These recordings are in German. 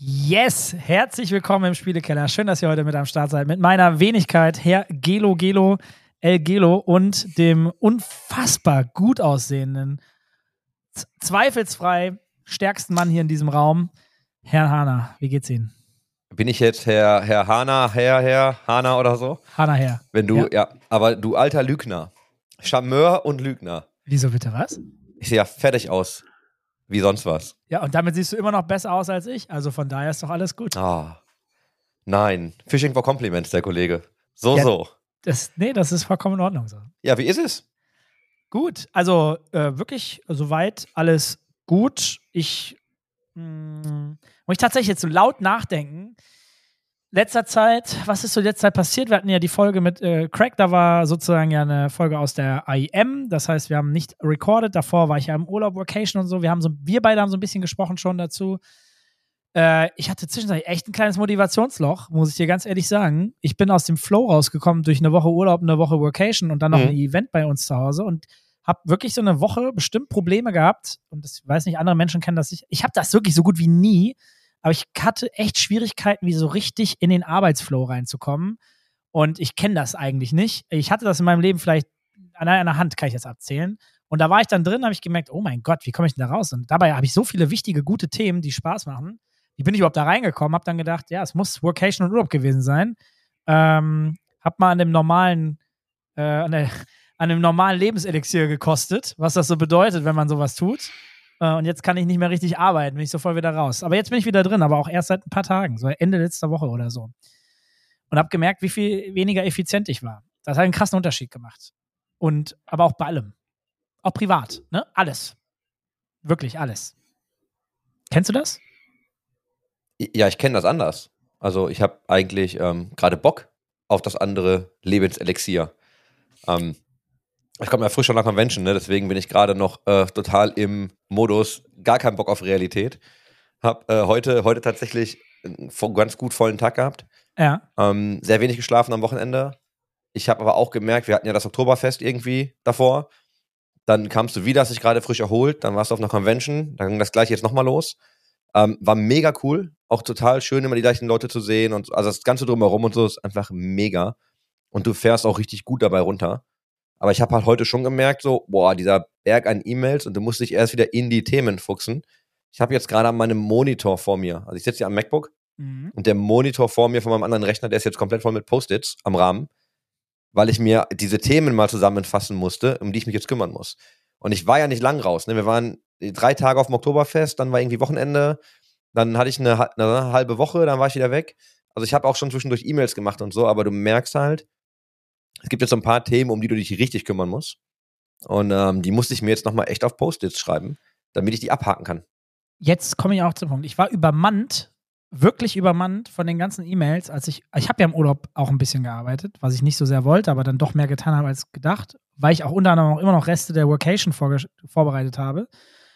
Yes, herzlich willkommen im Spielekeller. Schön, dass ihr heute mit am Start seid. Mit meiner Wenigkeit, Herr Gelo Gelo, El Gelo und dem unfassbar gut aussehenden, zweifelsfrei stärksten Mann hier in diesem Raum, Herr Hana. Wie geht's Ihnen? Bin ich jetzt Herr, Herr Hana, Herr, Herr, Hana oder so? Hana Herr. Wenn du, ja. ja, aber du alter Lügner. Charmeur und Lügner. Wieso bitte was? Ich sehe ja fertig aus wie sonst was. Ja, und damit siehst du immer noch besser aus als ich. Also von daher ist doch alles gut. Ah. Nein. Fishing for Compliments, der Kollege. So, ja, so. Das, nee, das ist vollkommen in Ordnung so. Ja, wie ist es? Gut. Also äh, wirklich soweit alles gut. Ich mh, hm, muss ich tatsächlich jetzt so laut nachdenken letzter Zeit, was ist so letzter Zeit passiert? Wir hatten ja die Folge mit äh, Craig, da war sozusagen ja eine Folge aus der IEM. Das heißt, wir haben nicht recorded. Davor war ich ja im Urlaub, Vacation und so. Wir haben so, wir beide haben so ein bisschen gesprochen schon dazu. Äh, ich hatte zwischendurch echt ein kleines Motivationsloch, muss ich dir ganz ehrlich sagen. Ich bin aus dem Flow rausgekommen durch eine Woche Urlaub, eine Woche Vacation und dann noch mhm. ein Event bei uns zu Hause und habe wirklich so eine Woche bestimmt Probleme gehabt. Und das weiß nicht, andere Menschen kennen das nicht. Ich habe das wirklich so gut wie nie aber ich hatte echt Schwierigkeiten, wie so richtig in den Arbeitsflow reinzukommen. Und ich kenne das eigentlich nicht. Ich hatte das in meinem Leben vielleicht an einer Hand, kann ich jetzt abzählen. Und da war ich dann drin, habe ich gemerkt, oh mein Gott, wie komme ich denn da raus? Und dabei habe ich so viele wichtige, gute Themen, die Spaß machen. Wie bin ich überhaupt da reingekommen? Habe dann gedacht, ja, es muss Workation und Urlaub gewesen sein. Ähm, hab mal an dem normalen, äh, an, der, an dem normalen Lebenselixier gekostet, was das so bedeutet, wenn man sowas tut. Äh, und jetzt kann ich nicht mehr richtig arbeiten, bin ich sofort wieder raus. Aber jetzt bin ich wieder drin, aber auch erst seit ein paar Tagen, so Ende letzter Woche oder so. Und habe gemerkt, wie viel weniger effizient ich war. Das hat einen krassen Unterschied gemacht. Und aber auch bei allem. Auch privat, ne? Alles. Wirklich alles. Kennst du das? Ja, ich kenne das anders. Also ich habe eigentlich ähm, gerade Bock auf das andere Lebenselixier. Ähm, ich komme ja frisch von der Convention, ne? deswegen bin ich gerade noch äh, total im Modus, gar keinen Bock auf Realität. Hab äh, heute, heute tatsächlich einen ganz gut vollen Tag gehabt. Ja. Ähm, sehr wenig geschlafen am Wochenende. Ich habe aber auch gemerkt, wir hatten ja das Oktoberfest irgendwie davor. Dann kamst du wieder, hast dich gerade frisch erholt, dann warst du auf einer Convention, dann ging das gleiche jetzt nochmal los. Ähm, war mega cool, auch total schön, immer die gleichen Leute zu sehen und also das Ganze drumherum und so ist einfach mega. Und du fährst auch richtig gut dabei runter. Aber ich habe halt heute schon gemerkt, so, boah, dieser Berg an E-Mails und du musst dich erst wieder in die Themen fuchsen. Ich habe jetzt gerade an meinem Monitor vor mir, also ich sitze hier am MacBook mhm. und der Monitor vor mir von meinem anderen Rechner, der ist jetzt komplett voll mit Post-its am Rahmen, weil ich mir diese Themen mal zusammenfassen musste, um die ich mich jetzt kümmern muss. Und ich war ja nicht lang raus. Ne? Wir waren drei Tage auf dem Oktoberfest, dann war irgendwie Wochenende, dann hatte ich eine, eine halbe Woche, dann war ich wieder weg. Also ich habe auch schon zwischendurch E-Mails gemacht und so, aber du merkst halt, es gibt jetzt so ein paar Themen, um die du dich richtig kümmern musst. Und ähm, die musste ich mir jetzt nochmal echt auf Post-its schreiben, damit ich die abhaken kann. Jetzt komme ich auch zum Punkt. Ich war übermannt, wirklich übermannt von den ganzen E-Mails, als ich, ich habe ja im Urlaub auch ein bisschen gearbeitet, was ich nicht so sehr wollte, aber dann doch mehr getan habe als gedacht, weil ich auch unter anderem auch immer noch Reste der Workation vorbereitet habe.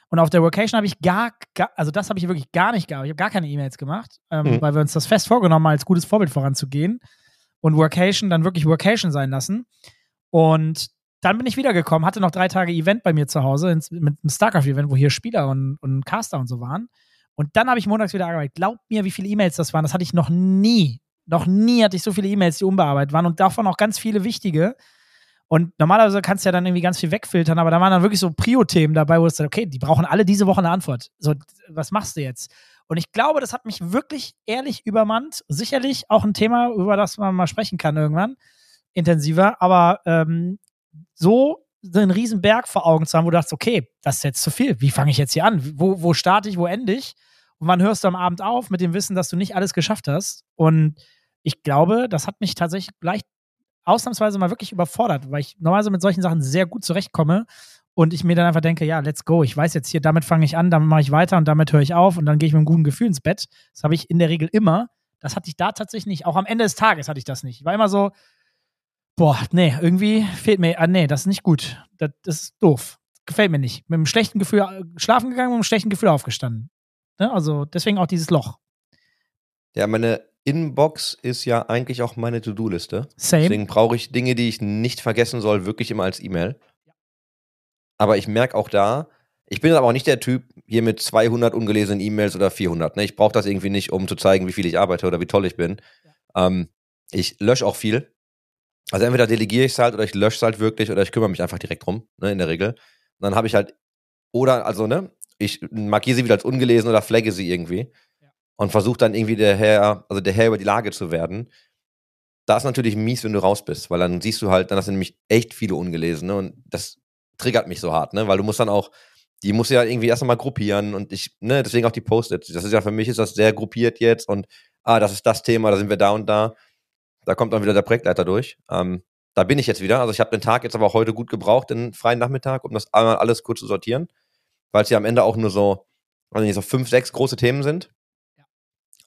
Und auf der Workation habe ich gar, gar, also das habe ich wirklich gar nicht gearbeitet. Ich habe gar keine E-Mails gemacht, ähm, mhm. weil wir uns das fest vorgenommen haben, als gutes Vorbild voranzugehen und Workation dann wirklich Workation sein lassen. Und dann bin ich wiedergekommen, hatte noch drei Tage Event bei mir zu Hause ins, mit einem StarCraft-Event, wo hier Spieler und, und Caster und so waren. Und dann habe ich montags wieder gearbeitet. Glaubt mir, wie viele E-Mails das waren. Das hatte ich noch nie. Noch nie hatte ich so viele E-Mails, die unbearbeitet waren und davon auch ganz viele wichtige. Und normalerweise kannst du ja dann irgendwie ganz viel wegfiltern, aber da waren dann wirklich so Prio-Themen dabei, wo du sagst, okay, die brauchen alle diese Woche eine Antwort. So, was machst du jetzt? Und ich glaube, das hat mich wirklich ehrlich übermannt. Sicherlich auch ein Thema, über das man mal sprechen kann irgendwann intensiver. Aber ähm, so einen riesen Berg vor Augen zu haben, wo du dachtest, okay, das ist jetzt zu viel. Wie fange ich jetzt hier an? Wo, wo starte ich? Wo ende ich? Und wann hörst du am Abend auf mit dem Wissen, dass du nicht alles geschafft hast? Und ich glaube, das hat mich tatsächlich gleich ausnahmsweise mal wirklich überfordert, weil ich normalerweise mit solchen Sachen sehr gut zurechtkomme und ich mir dann einfach denke, ja, let's go. Ich weiß jetzt hier, damit fange ich an, damit mache ich weiter und damit höre ich auf und dann gehe ich mit einem guten Gefühl ins Bett. Das habe ich in der Regel immer. Das hatte ich da tatsächlich nicht. Auch am Ende des Tages hatte ich das nicht. Ich war immer so, boah, nee, irgendwie fehlt mir, ah, nee, das ist nicht gut. Das, das ist doof. Gefällt mir nicht. Mit einem schlechten Gefühl äh, schlafen gegangen, mit einem schlechten Gefühl aufgestanden. Ne? Also deswegen auch dieses Loch. Ja, meine Inbox ist ja eigentlich auch meine To-Do-Liste. Same. Deswegen brauche ich Dinge, die ich nicht vergessen soll, wirklich immer als E-Mail. Aber ich merke auch da, ich bin aber auch nicht der Typ, hier mit 200 ungelesenen E-Mails oder 400. Ne? Ich brauche das irgendwie nicht, um zu zeigen, wie viel ich arbeite oder wie toll ich bin. Ja. Ähm, ich lösche auch viel. Also entweder delegiere ich es halt oder ich lösche es halt wirklich oder ich kümmere mich einfach direkt drum, ne, in der Regel. Und dann habe ich halt, oder, also, ne, ich markiere sie wieder als ungelesen oder flagge sie irgendwie. Und versuche dann irgendwie der Herr, also der Herr über die Lage zu werden. Da ist natürlich mies, wenn du raus bist, weil dann siehst du halt, dann hast du nämlich echt viele ungelesene und das triggert mich so hart, ne, weil du musst dann auch, die muss ja irgendwie erst einmal gruppieren und ich, ne, deswegen auch die Post-its. Das ist ja für mich ist das sehr gruppiert jetzt und ah, das ist das Thema, da sind wir da und da. Da kommt dann wieder der Projektleiter durch. Ähm, da bin ich jetzt wieder. Also ich habe den Tag jetzt aber auch heute gut gebraucht, den freien Nachmittag, um das einmal alles kurz zu sortieren, weil es ja am Ende auch nur so, also nicht so fünf, sechs große Themen sind.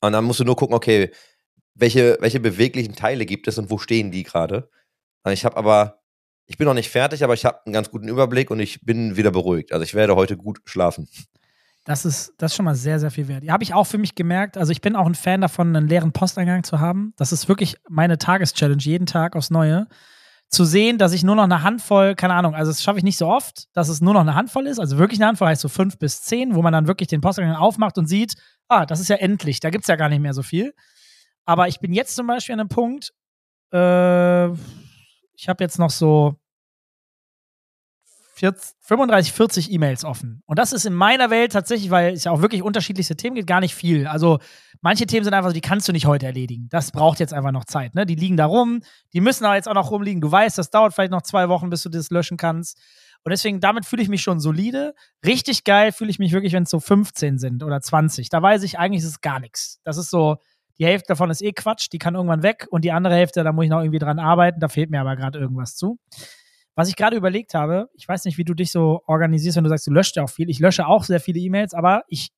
Und dann musst du nur gucken, okay, welche, welche beweglichen Teile gibt es und wo stehen die gerade. Ich habe aber ich bin noch nicht fertig, aber ich habe einen ganz guten Überblick und ich bin wieder beruhigt. Also ich werde heute gut schlafen. Das ist, das ist schon mal sehr, sehr viel wert. Ja, habe ich auch für mich gemerkt. Also ich bin auch ein Fan davon, einen leeren Posteingang zu haben. Das ist wirklich meine Tageschallenge, jeden Tag aufs Neue. Zu sehen, dass ich nur noch eine Handvoll, keine Ahnung, also das schaffe ich nicht so oft, dass es nur noch eine Handvoll ist. Also wirklich eine Handvoll heißt so fünf bis zehn, wo man dann wirklich den Posteingang aufmacht und sieht, ah, das ist ja endlich, da gibt es ja gar nicht mehr so viel. Aber ich bin jetzt zum Beispiel an einem Punkt, äh, ich habe jetzt noch so 40, 35, 40 E-Mails offen. Und das ist in meiner Welt tatsächlich, weil es ja auch wirklich unterschiedlichste Themen gibt, gar nicht viel. Also manche Themen sind einfach so, die kannst du nicht heute erledigen. Das braucht jetzt einfach noch Zeit. Ne? Die liegen da rum, die müssen aber jetzt auch noch rumliegen. Du weißt, das dauert vielleicht noch zwei Wochen, bis du das löschen kannst. Und deswegen, damit fühle ich mich schon solide. Richtig geil fühle ich mich wirklich, wenn es so 15 sind oder 20. Da weiß ich eigentlich, ist es gar nichts. Das ist so, die Hälfte davon ist eh Quatsch, die kann irgendwann weg und die andere Hälfte, da muss ich noch irgendwie dran arbeiten, da fehlt mir aber gerade irgendwas zu. Was ich gerade überlegt habe, ich weiß nicht, wie du dich so organisierst, wenn du sagst, du löscht ja auch viel. Ich lösche auch sehr viele E-Mails, aber ich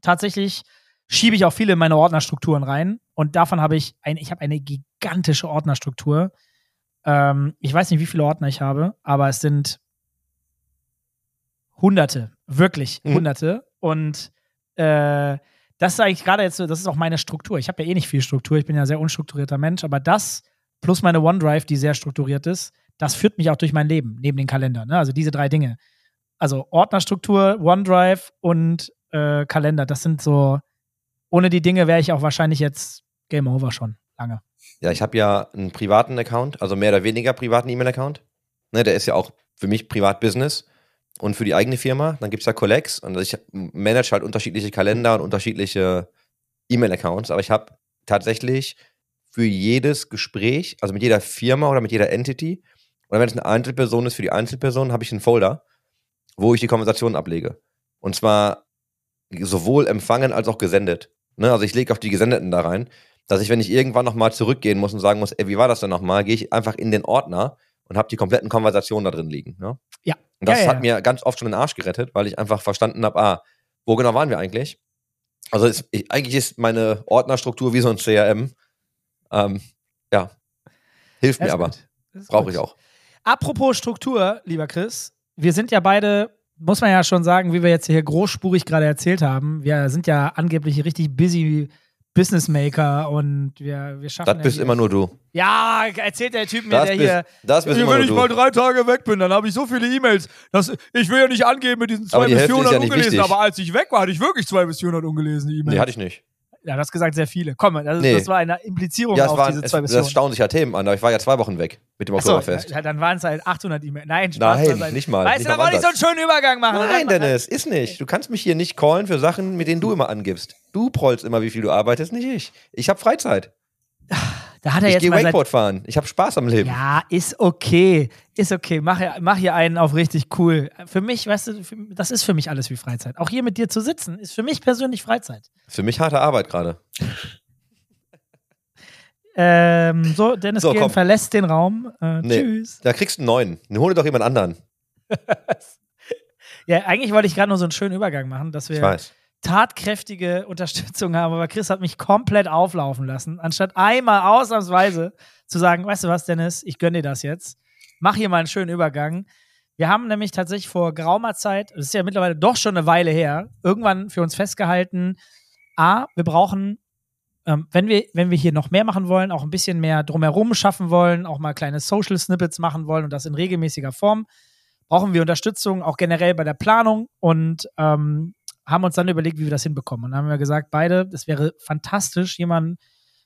tatsächlich schiebe ich auch viele in meine Ordnerstrukturen rein und davon habe ich ein, ich habe eine gigantische Ordnerstruktur. Ähm, ich weiß nicht, wie viele Ordner ich habe, aber es sind Hunderte, wirklich mhm. Hunderte. Und äh, das ist eigentlich gerade jetzt so, das ist auch meine Struktur. Ich habe ja eh nicht viel Struktur, ich bin ja ein sehr unstrukturierter Mensch, aber das plus meine OneDrive, die sehr strukturiert ist, das führt mich auch durch mein Leben, neben den Kalender. Ne? Also diese drei Dinge. Also Ordnerstruktur, OneDrive und äh, Kalender, das sind so, ohne die Dinge wäre ich auch wahrscheinlich jetzt Game Over schon lange. Ja, ich habe ja einen privaten Account, also mehr oder weniger privaten E-Mail-Account. Ne, der ist ja auch für mich Privat-Business und für die eigene Firma. Dann gibt es ja Collex und ich manage halt unterschiedliche Kalender und unterschiedliche E-Mail-Accounts, aber ich habe tatsächlich für jedes Gespräch, also mit jeder Firma oder mit jeder Entity, oder wenn es eine Einzelperson ist, für die Einzelperson habe ich einen Folder, wo ich die Konversation ablege. Und zwar sowohl empfangen als auch gesendet. Ne? Also ich lege auch die Gesendeten da rein, dass ich, wenn ich irgendwann nochmal zurückgehen muss und sagen muss, ey, wie war das denn nochmal, gehe ich einfach in den Ordner und habe die kompletten Konversationen da drin liegen. Ne? Ja. Und das ja, ja, hat mir ganz oft schon den Arsch gerettet, weil ich einfach verstanden habe, ah, wo genau waren wir eigentlich? Also ist, ich, eigentlich ist meine Ordnerstruktur wie so ein CRM. Ähm, ja, hilft mir aber. Brauche ich auch. Apropos Struktur, lieber Chris, wir sind ja beide, muss man ja schon sagen, wie wir jetzt hier großspurig gerade erzählt haben, wir sind ja angeblich richtig busy Businessmaker und wir, wir schaffen. Das bist immer nur du. Ja, erzählt der Typ mir, das der bist, hier. Das bist wenn immer ich nur mal drei Tage weg bin, dann habe ich so viele E-Mails. Ich will ja nicht angeben mit diesen zwei bis Hälfte ist 400 ja ungelesen, wichtig. aber als ich weg war, hatte ich wirklich zwei bis 400 ungelesene E-Mails. Nee, hatte ich nicht. Ja, du hast gesagt, sehr viele. Komm, das, Nee. das war eine Implizierung Ja, es auf waren, diese es, zwei bis das 400. staunen sich ja Themen an, aber ich war ja zwei Wochen weg mit dem Oktoberfest. ja, dann waren es halt 800 E-Mails. Nein, Spaß Nein, beiseite. nicht mal. Weißt nicht du, da wollte ich so einen schönen Übergang machen. Nein, Dennis, ist nicht. Du kannst mich hier nicht callen für Sachen, mit denen du immer angibst. Du prollst immer, wie viel du arbeitest, nicht ich. Ich habe Freizeit. Da hat er Ich jetzt gehe mal seit Wakeboard fahren. Ich habe Spaß am Leben. Ja, ist okay. Ist okay. Mach, mach hier einen auf richtig cool. Für mich, weißt du, für, das ist für mich alles wie Freizeit. Auch hier mit dir zu sitzen, ist für mich persönlich Freizeit. Für mich harte Arbeit gerade. Ähm, so, Dennis So, verlässt den Raum. Äh, Nee. Tschüss. Da kriegst du einen neuen. Hol dir doch jemand anderen. Ja, eigentlich wollte ich gerade nur so einen schönen Übergang machen, dass Ich wir weiß. Tatkräftige Unterstützung haben, aber Chris hat mich komplett auflaufen lassen, anstatt einmal ausnahmsweise zu sagen, weißt du was, Dennis, ich gönne dir das jetzt. Mach hier mal einen schönen Übergang. Wir haben nämlich tatsächlich vor geraumer Zeit, das ist ja mittlerweile doch schon eine Weile her, irgendwann für uns festgehalten, A, wir brauchen, ähm, wenn, wir, wenn wir hier noch mehr machen wollen, auch ein bisschen mehr drumherum schaffen wollen, auch mal kleine Social Snippets machen wollen und das in regelmäßiger Form, brauchen wir Unterstützung, auch generell bei der Planung und ähm, haben uns dann überlegt, wie wir das hinbekommen. Und dann haben wir gesagt, beide, es wäre fantastisch, jemanden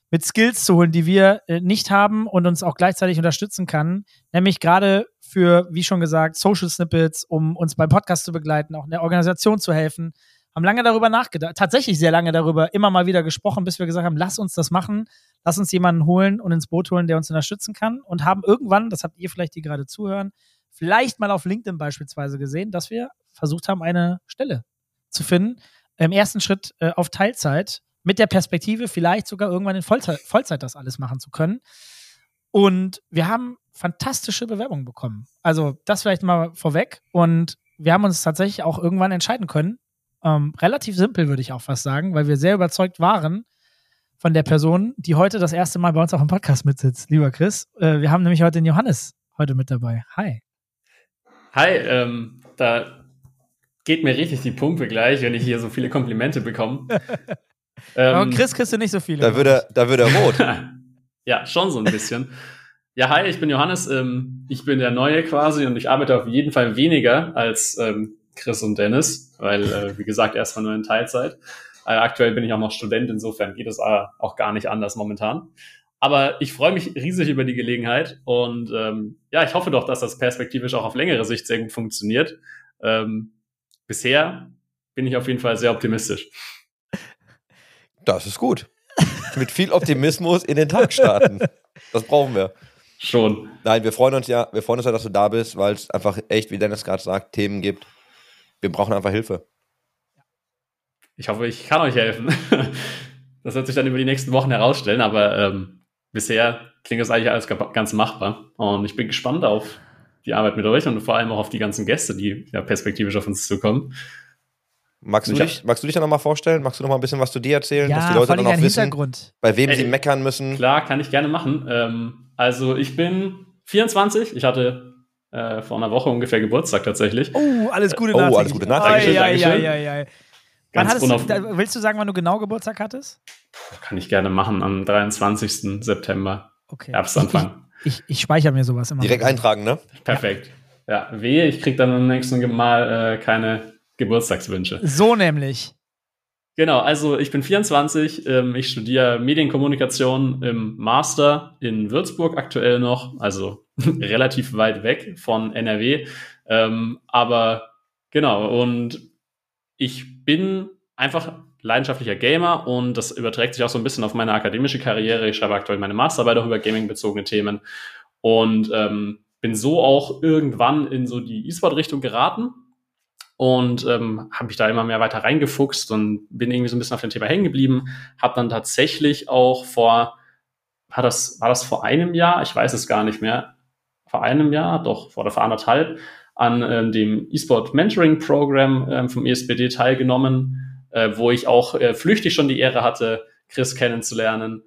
mit Skills zu holen, die wir äh, nicht haben und uns auch gleichzeitig unterstützen kann. Nämlich gerade für, wie schon gesagt, Social Snippets, um uns beim Podcast zu begleiten, auch in der Organisation zu helfen. Haben lange darüber nachgedacht, tatsächlich sehr lange darüber, immer mal wieder gesprochen, bis wir gesagt haben, lass uns das machen, lass uns jemanden holen und ins Boot holen, der uns unterstützen kann. Und haben irgendwann, das habt ihr vielleicht, die gerade zuhören, vielleicht mal auf LinkedIn beispielsweise gesehen, dass wir versucht haben, eine Stelle zu finden. Im ersten Schritt äh, auf Teilzeit mit der Perspektive, vielleicht sogar irgendwann in Vollzeit, Vollzeit das alles machen zu können. Und wir haben fantastische Bewerbungen bekommen. Also das vielleicht mal vorweg. Und wir haben uns tatsächlich auch irgendwann entscheiden können. Ähm, relativ simpel, würde ich auch fast sagen, weil wir sehr überzeugt waren von der Person, die heute das erste Mal bei uns auch im Podcast mitsitzt, lieber Chris. Äh, wir haben nämlich heute den Johannes heute mit dabei. Hi. Hi, ähm, da geht mir richtig die Pumpe gleich, wenn ich hier so viele Komplimente bekomme. ähm, Aber Chris kriegst du nicht so viele. Da wird er, da wird er rot. ja, schon so ein bisschen. Ja, hi, ich bin Johannes. Ähm, ich bin der Neue quasi und ich arbeite auf jeden Fall weniger als ähm, Chris und Dennis, weil, äh, wie gesagt, erstmal nur in Teilzeit. Äh, aktuell bin ich auch noch Student, insofern geht es äh, auch gar nicht anders momentan. Aber ich freue mich riesig über die Gelegenheit und ähm, ja, ich hoffe doch, dass das perspektivisch auch auf längere Sicht sehr gut funktioniert. Ähm, bisher bin ich auf jeden Fall sehr optimistisch. Das ist gut. Mit viel Optimismus in den Tag starten. Das brauchen wir. Schon. Nein, wir freuen uns ja, wir freuen uns ja, dass du da bist, weil es einfach echt, wie Dennis gerade sagt, Themen gibt. Wir brauchen einfach Hilfe. Ich hoffe, ich kann euch helfen. Das wird sich dann über die nächsten Wochen herausstellen, aber ähm, bisher klingt das eigentlich alles ganz machbar. Und ich bin gespannt auf die Arbeit mit euch und vor allem auch auf die ganzen Gäste, die ja perspektivisch auf uns zukommen. Magst du, dich, magst du dich dann nochmal vorstellen? Magst du noch mal ein bisschen was zu dir erzählen, ja, dass die Leute dann noch wissen, Hintergrund. bei wem Ey, sie meckern müssen? Klar, kann ich gerne machen. Ähm, also ich bin 24. Ich hatte äh, vor einer Woche ungefähr Geburtstag tatsächlich. Oh, alles Gute. Oh, alles Gute Nachträglich. Ja, ja, ja, ja, Ganz du, willst du sagen, wann du genau Geburtstag hattest? Kann ich gerne machen, am 23. September. Okay. Herbstanfang. Ich, ich, ich speichere mir sowas immer. Direkt eintragen, ne? Perfekt. Ja, ja wehe, ich krieg dann im nächsten Mal äh, keine Geburtstagswünsche. So nämlich. Genau, also ich bin 24, ähm, ich studiere Medienkommunikation im Master in Würzburg aktuell noch, also relativ weit weg von NRW. Ähm, aber genau, und ich bin einfach leidenschaftlicher Gamer und das überträgt sich auch so ein bisschen auf meine akademische Karriere. Ich schreibe aktuell meine Masterarbeit auch über gaming-bezogene Themen und ähm, bin so auch irgendwann in so die E-Sport-Richtung geraten und ähm, habe mich da immer mehr weiter reingefuchst und bin irgendwie so ein bisschen auf dem Thema hängen geblieben. Habe dann tatsächlich auch vor, war das, war das vor einem Jahr? Ich weiß es gar nicht mehr. Vor einem Jahr, doch, vor oder vor anderthalb, an äh, dem E-Sport Mentoring Program äh, vom ESPD teilgenommen, äh, wo ich auch äh, flüchtig schon die Ehre hatte, Chris kennenzulernen.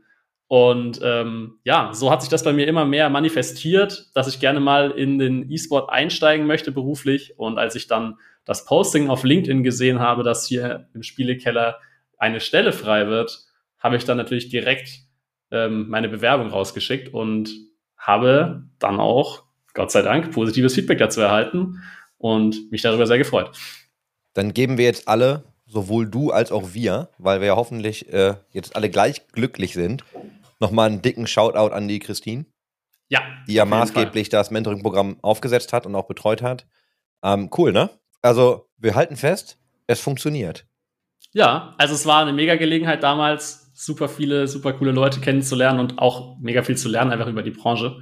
Und ähm, ja, so hat sich das bei mir immer mehr manifestiert, dass ich gerne mal in den E-Sport einsteigen möchte beruflich. Und als ich dann das Posting auf LinkedIn gesehen habe, dass hier im Spielekeller eine Stelle frei wird, habe ich dann natürlich direkt ähm, meine Bewerbung rausgeschickt und habe dann auch Gott sei Dank positives Feedback dazu erhalten und mich darüber sehr gefreut. Dann geben wir jetzt alle, sowohl du als auch wir, weil wir ja hoffentlich äh, jetzt alle gleich glücklich sind, nochmal einen dicken Shoutout an die Christine. Ja. Die ja maßgeblich Fall. das Mentoring-Programm aufgesetzt hat und auch betreut hat. Ähm, cool, ne? Also, wir halten fest, es funktioniert. Ja, also es war eine mega Gelegenheit damals, super viele, super coole Leute kennenzulernen und auch mega viel zu lernen, einfach über die Branche.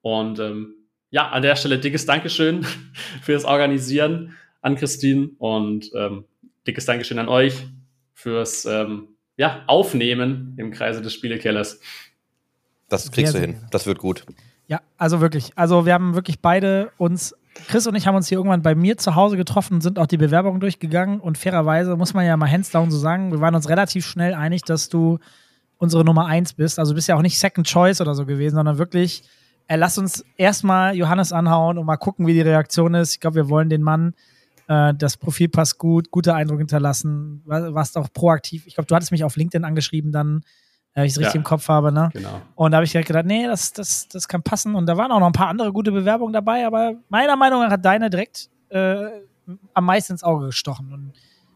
Und ähm, ja, an der Stelle dickes Dankeschön fürs Organisieren an Christine und ähm, dickes Dankeschön an euch fürs ähm, ja, Aufnehmen im Kreise des Spielekellers. Das kriegst sehr, du hin. Sehr das wird gut. Ja, also wirklich. Also wir haben wirklich beide uns, Chris und ich haben uns hier irgendwann bei mir zu Hause getroffen, sind auch die Bewerbungen durchgegangen und fairerweise muss man ja mal hands down so sagen, wir waren uns relativ schnell einig, dass du unsere Nummer eins bist. Also du bist ja auch nicht Second Choice oder so gewesen, sondern wirklich äh, lass uns erstmal Johannes anhauen und mal gucken, wie die Reaktion ist. Ich glaube, wir wollen den Mann, äh, das Profil passt gut, guter Eindruck hinterlassen, warst auch proaktiv. Ich glaube, du hattest mich auf LinkedIn angeschrieben, dann, äh, wenn ich es richtig ja, im Kopf habe, ne? Genau. Und da habe ich direkt gedacht, nee, das, das, das kann passen. Und da waren auch noch ein paar andere gute Bewerbungen dabei, aber meiner Meinung nach hat deine direkt äh, am meisten ins Auge gestochen. Und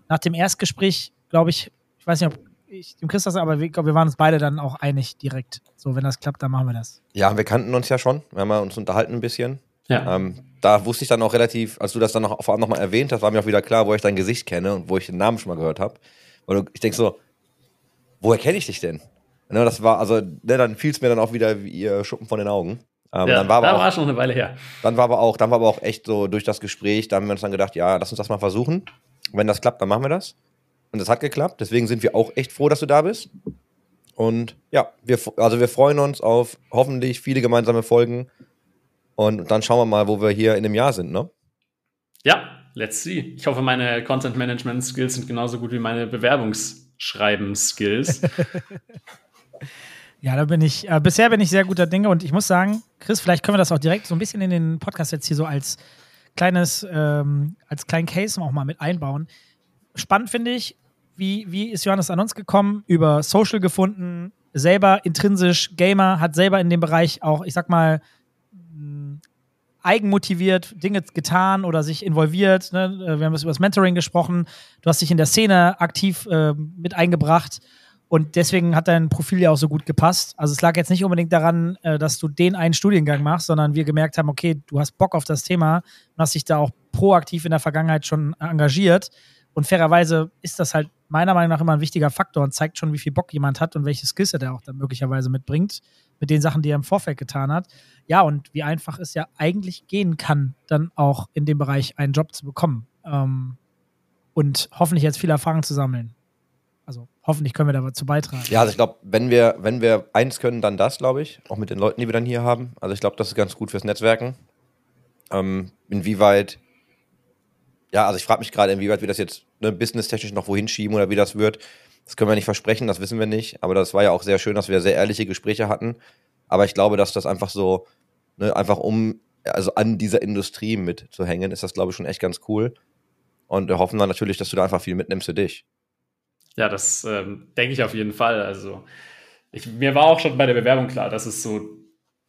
nach dem Erstgespräch, glaube ich, ich weiß nicht, ob ich dem Chris das, aber wir, wir waren uns beide dann auch einig direkt. So, wenn das klappt, dann machen wir das. Ja, wir kannten uns ja schon. Wir haben uns unterhalten ein bisschen. Ja. Ähm, da wusste ich dann auch relativ, als du das dann noch, vor allem nochmal erwähnt hast, war mir auch wieder klar, wo ich dein Gesicht kenne und wo ich den Namen schon mal gehört habe. Und ich denke so, woher kenne ich dich denn? Ne, das war, also, ne, dann fiel es mir dann auch wieder wie ihr Schuppen von den Augen. Ähm, ja, dann war aber da auch, war schon eine Weile her. Dann war aber auch, dann war aber auch echt so durch das Gespräch, da haben wir uns dann gedacht, ja, lass uns das mal versuchen. Wenn das klappt, dann machen wir das. Und das hat geklappt. Deswegen sind wir auch echt froh, dass du da bist. Und ja, wir, also wir freuen uns auf hoffentlich viele gemeinsame Folgen. Und dann schauen wir mal, wo wir hier in dem Jahr sind, ne? Ja, let's see. Ich hoffe, meine Content Management Skills sind genauso gut wie meine Bewerbungsschreiben Skills. Ja, da bin ich, äh, bisher bin ich sehr guter Dinge und ich muss sagen, Chris, vielleicht können wir das auch direkt so ein bisschen in den Podcast jetzt hier so als kleines, ähm, als kleinen Case auch mal mit einbauen. Spannend finde ich, wie, wie ist Johannes an uns gekommen? Über Social gefunden, selber intrinsisch Gamer, hat selber in dem Bereich auch, ich sag mal, eigenmotiviert Dinge getan oder sich involviert. Ne? Wir haben über das Mentoring gesprochen. Du hast dich in der Szene aktiv äh, mit eingebracht. Und deswegen hat dein Profil ja auch so gut gepasst. Also es lag jetzt nicht unbedingt daran, äh, dass du den einen Studiengang machst, sondern wir gemerkt haben, okay, du hast Bock auf das Thema und hast dich da auch proaktiv in der Vergangenheit schon engagiert. Und fairerweise ist das halt meiner Meinung nach immer ein wichtiger Faktor und zeigt schon, wie viel Bock jemand hat und welche Skills er auch dann möglicherweise mitbringt, mit den Sachen, die er im Vorfeld getan hat. Ja, und wie einfach es ja eigentlich gehen kann, dann auch in dem Bereich einen Job zu bekommen. Ähm, und hoffentlich jetzt viel Erfahrung zu sammeln. Also hoffentlich können wir dazu beitragen. Ja, also ich glaube, wenn wir, wenn wir eins können, dann das, glaube ich. Auch mit den Leuten, die wir dann hier haben. Also ich glaube, das ist ganz gut fürs Netzwerken. Ähm, inwieweit, ja, also ich frage mich gerade, inwieweit wir das jetzt ne, businesstechnisch noch wohin schieben oder wie das wird. Das können wir nicht versprechen, das wissen wir nicht. Aber das war ja auch sehr schön, dass wir sehr ehrliche Gespräche hatten. Aber ich glaube, dass das einfach so, ne, einfach um, also an dieser Industrie mitzuhängen, ist das, glaube ich, schon echt ganz cool. Und wir hoffen dann natürlich, dass du da einfach viel mitnimmst für dich. Ja, das ähm, denke ich auf jeden Fall. Also ich, mir war auch schon bei der Bewerbung klar, das ist so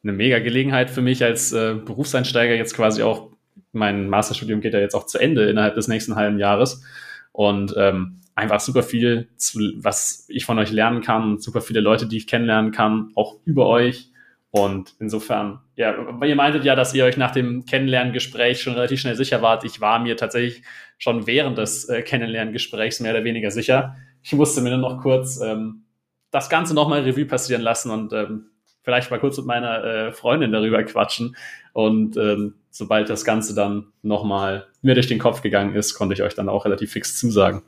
eine mega Gelegenheit für mich als äh, Berufseinsteiger jetzt quasi auch. Mein Masterstudium geht ja jetzt auch zu Ende innerhalb des nächsten halben Jahres und ähm, einfach super viel, zu, was ich von euch lernen kann, super viele Leute, die ich kennenlernen kann, auch über euch. Und insofern, ja, ihr meintet ja, dass ihr euch nach dem Kennenlerngespräch schon relativ schnell sicher wart. Ich war mir tatsächlich schon während des äh, Kennenlerngesprächs mehr oder weniger sicher ich musste mir nur noch kurz ähm, das Ganze nochmal Revue passieren lassen und ähm, vielleicht mal kurz mit meiner äh, Freundin darüber quatschen. Und ähm, sobald das Ganze dann nochmal mir durch den Kopf gegangen ist, konnte ich euch dann auch relativ fix zusagen.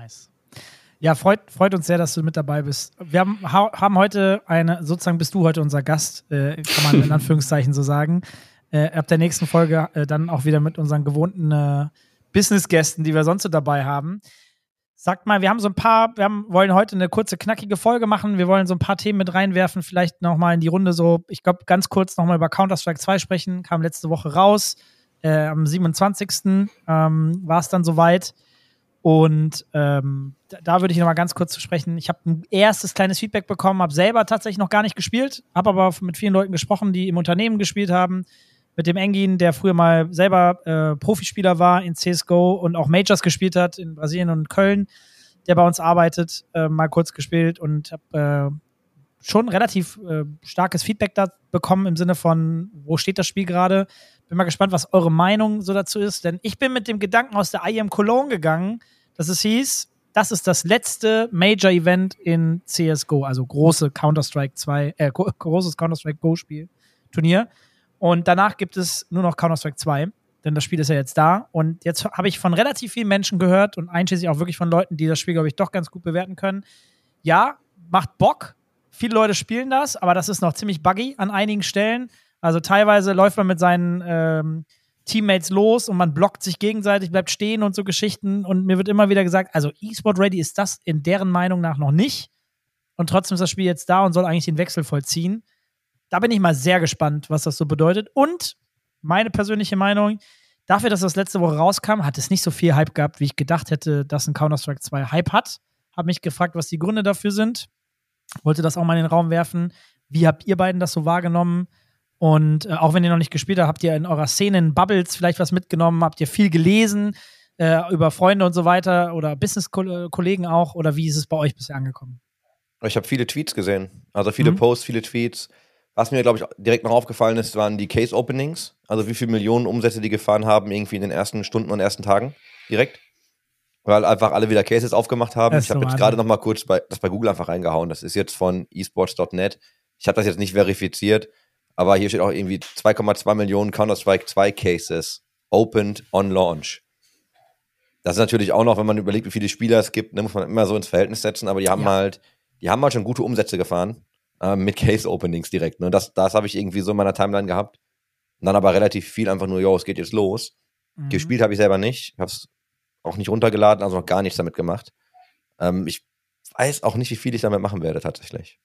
Nice. Ja, freut, freut uns sehr, dass du mit dabei bist. Wir haben, haben heute eine, sozusagen bist du heute unser Gast, äh, kann man in Anführungszeichen so sagen. Äh, ab der nächsten Folge äh, dann auch wieder mit unseren gewohnten äh, Business-Gästen, die wir sonst so dabei haben. Sagt mal, wir haben so ein paar, wir haben, wollen heute eine kurze, knackige Folge machen. Wir wollen so ein paar Themen mit reinwerfen, vielleicht nochmal in die Runde so, ich glaube, ganz kurz nochmal über Counter-Strike 2 sprechen. Kam letzte Woche raus. Äh, am 27. Ähm, war es dann soweit. Und ähm, da, würde ich nochmal ganz kurz zu sprechen. Ich habe ein erstes kleines Feedback bekommen, habe selber tatsächlich noch gar nicht gespielt, habe aber mit vielen Leuten gesprochen, die im Unternehmen gespielt haben mit dem Engin, der früher mal selber äh, Profispieler war in CSGO und auch Majors gespielt hat in Brasilien und Köln, der bei uns arbeitet, äh, mal kurz gespielt und habe äh, schon relativ äh, starkes Feedback da bekommen im Sinne von, wo steht das Spiel gerade? Bin mal gespannt, was eure Meinung so dazu ist, denn ich bin mit dem Gedanken aus der IM Cologne gegangen, dass es hieß, das ist das letzte Major-Event in CSGO, also große Counter-Strike 2, äh, großes Counter-Strike Go-Spiel, Turnier. Und danach gibt es nur noch Counter-Strike 2, denn das Spiel ist ja jetzt da. Und jetzt habe ich von relativ vielen Menschen gehört und einschließlich auch wirklich von Leuten, die das Spiel, glaube ich, doch ganz gut bewerten können. Ja, macht Bock. Viele Leute spielen das, aber das ist noch ziemlich buggy an einigen Stellen. Also teilweise läuft man mit seinen ähm, Teammates los und man blockt sich gegenseitig, bleibt stehen und so Geschichten. Und mir wird immer wieder gesagt, also E-Sport Ready ist das in deren Meinung nach noch nicht. Und trotzdem ist das Spiel jetzt da und soll eigentlich den Wechsel vollziehen. Da bin ich mal sehr gespannt, was das so bedeutet. Und meine persönliche Meinung, dafür, dass das letzte Woche rauskam, hat es nicht so viel Hype gehabt, wie ich gedacht hätte, dass ein Counter-Strike 2 Hype hat. Habe mich gefragt, was die Gründe dafür sind. Wollte das auch mal in den Raum werfen. Wie habt ihr beiden das so wahrgenommen? Und äh, auch wenn ihr noch nicht gespielt habt, habt ihr in eurer Szene in Bubbles vielleicht was mitgenommen? Habt ihr viel gelesen? äh, über Freunde und so weiter oder Business-Kollegen auch? Oder wie ist es bei euch bisher angekommen? Ich habe viele Tweets gesehen. Also viele mhm. Posts, viele Tweets. Was mir, glaube ich, direkt noch aufgefallen ist, waren die Case-Openings. Also wie viele Millionen Umsätze die gefahren haben, irgendwie in den ersten Stunden und ersten Tagen direkt. Weil einfach alle wieder Cases aufgemacht haben. ich habe so jetzt gerade noch mal kurz bei, das bei Google einfach reingehauen. Das ist jetzt von esports.net. Ich habe das jetzt nicht verifiziert, aber hier steht auch irgendwie 2,2 Millionen Counter-Strike 2 Cases opened on launch. Das ist natürlich auch noch, wenn man überlegt, wie viele Spieler es gibt, ne, muss man immer so ins Verhältnis setzen, aber die haben ja. halt, die haben halt schon gute Umsätze gefahren äh, mit Case-Openings direkt. Ne? Das, das habe ich irgendwie so in meiner Timeline gehabt. Und dann aber relativ viel einfach nur, yo, es geht jetzt los. Mhm. Gespielt habe ich selber nicht. Ich habe es auch nicht runtergeladen, also noch gar nichts damit gemacht. Ähm, ich weiß auch nicht, wie viel ich damit machen werde tatsächlich.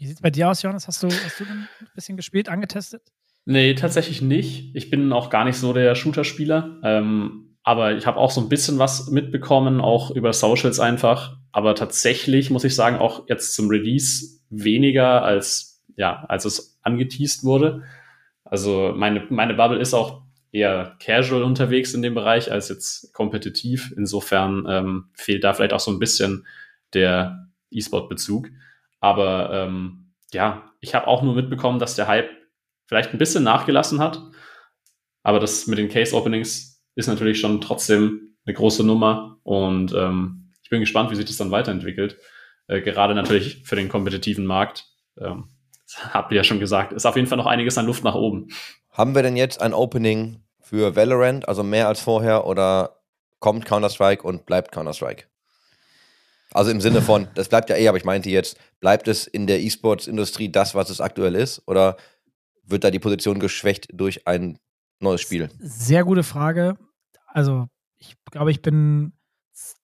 Wie sieht es bei dir aus, Johannes? Hast du, hast du ein bisschen gespielt, angetestet? Nee, tatsächlich nicht. Ich bin auch gar nicht so der Shooter-Spieler. Ähm, aber ich habe auch so ein bisschen was mitbekommen, auch über Socials einfach. Aber tatsächlich muss ich sagen, auch jetzt zum Release weniger als, ja, als es angeteased wurde. Also meine, meine Bubble ist auch eher casual unterwegs in dem Bereich als jetzt kompetitiv. Insofern ähm, fehlt da vielleicht auch so ein bisschen der E-Sport-Bezug. Aber ähm, ja, ich habe auch nur mitbekommen, dass der Hype vielleicht ein bisschen nachgelassen hat. Aber das mit den Case-Openings ist natürlich schon trotzdem eine große Nummer. Und ähm, ich bin gespannt, wie sich das dann weiterentwickelt. Äh, gerade natürlich für den kompetitiven Markt. Ähm, habt ihr ja schon gesagt, ist auf jeden Fall noch einiges an Luft nach oben. Haben wir denn jetzt ein Opening für Valorant, also mehr als vorher, oder kommt Counter-Strike und bleibt Counter-Strike? Also im Sinne von, das bleibt ja eh, aber ich meinte jetzt, bleibt es in der E-Sports-Industrie das, was es aktuell ist, oder wird da die Position geschwächt durch ein neues Spiel? Sehr gute Frage. Also, ich glaube, ich bin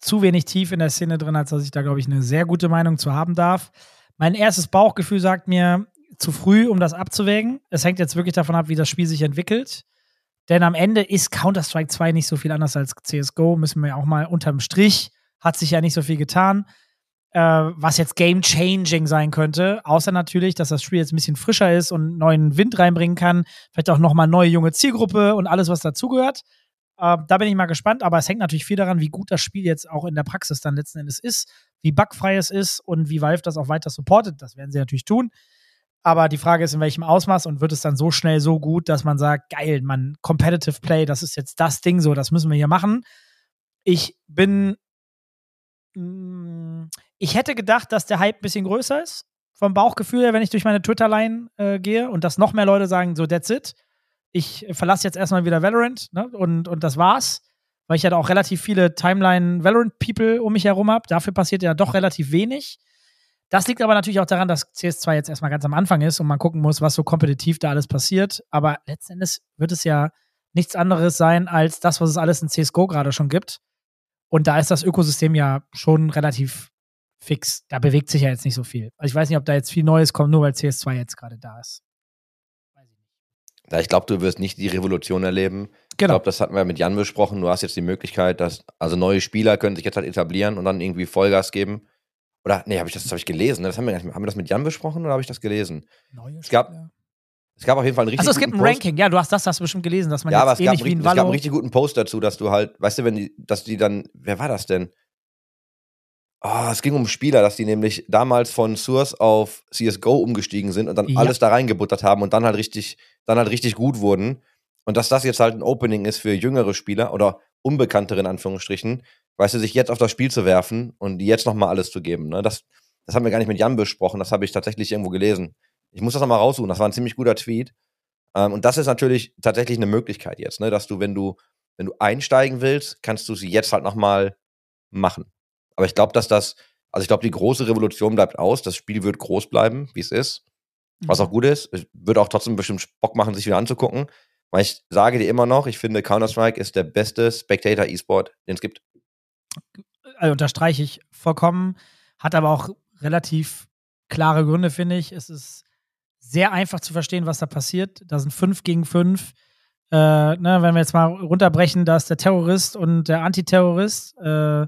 zu wenig tief in der Szene drin, als dass ich da, glaube ich, eine sehr gute Meinung zu haben darf. Mein erstes Bauchgefühl sagt mir, zu früh, um das abzuwägen. Es hängt jetzt wirklich davon ab, wie das Spiel sich entwickelt. Denn am Ende ist Counter-Strike 2 nicht so viel anders als CSGO, müssen wir ja auch mal unterm Strich, hat sich ja nicht so viel getan, äh, was jetzt game-changing sein könnte. Außer natürlich, dass das Spiel jetzt ein bisschen frischer ist und neuen Wind reinbringen kann. Vielleicht auch nochmal neue junge Zielgruppe und alles, was dazugehört. Äh, da bin ich mal gespannt, aber es hängt natürlich viel daran, wie gut das Spiel jetzt auch in der Praxis dann letzten Endes ist, wie bugfrei es ist und wie Valve das auch weiter supportet. Das werden sie natürlich tun. Aber die Frage ist, in welchem Ausmaß und wird es dann so schnell so gut, dass man sagt, geil, man, Competitive Play, das ist jetzt das Ding so, das müssen wir hier machen. Ich bin, ich hätte gedacht, dass der Hype ein bisschen größer ist. Vom Bauchgefühl her, wenn ich durch meine Twitter-Line äh, gehe und dass noch mehr Leute sagen, so, that's it. Ich verlasse jetzt erstmal wieder Valorant ne? und, und das war's. Weil ich ja auch relativ viele Timeline-Valorant-People um mich herum habe. Dafür passiert ja doch relativ wenig. Das liegt aber natürlich auch daran, dass CS2 jetzt erstmal ganz am Anfang ist und man gucken muss, was so kompetitiv da alles passiert. Aber letztendlich wird es ja nichts anderes sein als das, was es alles in CSGO gerade schon gibt. Und da ist das Ökosystem ja schon relativ fix. Da bewegt sich ja jetzt nicht so viel. Also ich weiß nicht, ob da jetzt viel Neues kommt, nur weil CS2 jetzt gerade da ist. Ja, ich glaube, du wirst nicht die Revolution erleben. Genau. Ich glaube, das hatten wir mit Jan besprochen. Du hast jetzt die Möglichkeit, dass also neue Spieler können sich jetzt halt etablieren und dann irgendwie Vollgas geben. Oder, nee, habe ich das, das habe ich gelesen. Ne? Das haben, wir, haben wir das mit Jan besprochen oder habe ich das gelesen? Neue es gab, es gab auf jeden Fall einen richtig Achso, es gibt ein Post. Ranking. Ja, du hast das hast du bestimmt gelesen, dass man ja, es gab, wie ein es gab einen richtig guten Post dazu, dass du halt, weißt du, wenn die, dass die dann, wer war das denn? Oh, es ging um Spieler, dass die nämlich damals von Source auf CSGO umgestiegen sind und dann ja. alles da reingebuttert haben und dann halt richtig, dann halt richtig gut wurden. Und dass das jetzt halt ein Opening ist für jüngere Spieler oder unbekanntere in Anführungsstrichen, weißt du, sich jetzt auf das Spiel zu werfen und jetzt nochmal alles zu geben. Ne? Das, das haben wir gar nicht mit Jan besprochen, das habe ich tatsächlich irgendwo gelesen. Ich muss das nochmal raussuchen, das war ein ziemlich guter Tweet. Ähm, und das ist natürlich tatsächlich eine Möglichkeit jetzt, ne? dass du, wenn du, wenn du einsteigen willst, kannst du sie jetzt halt nochmal machen. Aber ich glaube, dass das, also ich glaube, die große Revolution bleibt aus, das Spiel wird groß bleiben, wie es ist. Was auch mhm. gut ist. Es wird auch trotzdem bestimmt Bock machen, sich wieder anzugucken. Weil ich sage dir immer noch, ich finde, Counter-Strike ist der beste Spectator-E-Sport, den es gibt also unterstreiche ich vollkommen, hat aber auch relativ klare Gründe, finde ich. Es ist sehr einfach zu verstehen, was da passiert. Da sind fünf gegen fünf. Äh, ne, wenn wir jetzt mal runterbrechen, da ist der Terrorist und der Antiterrorist äh,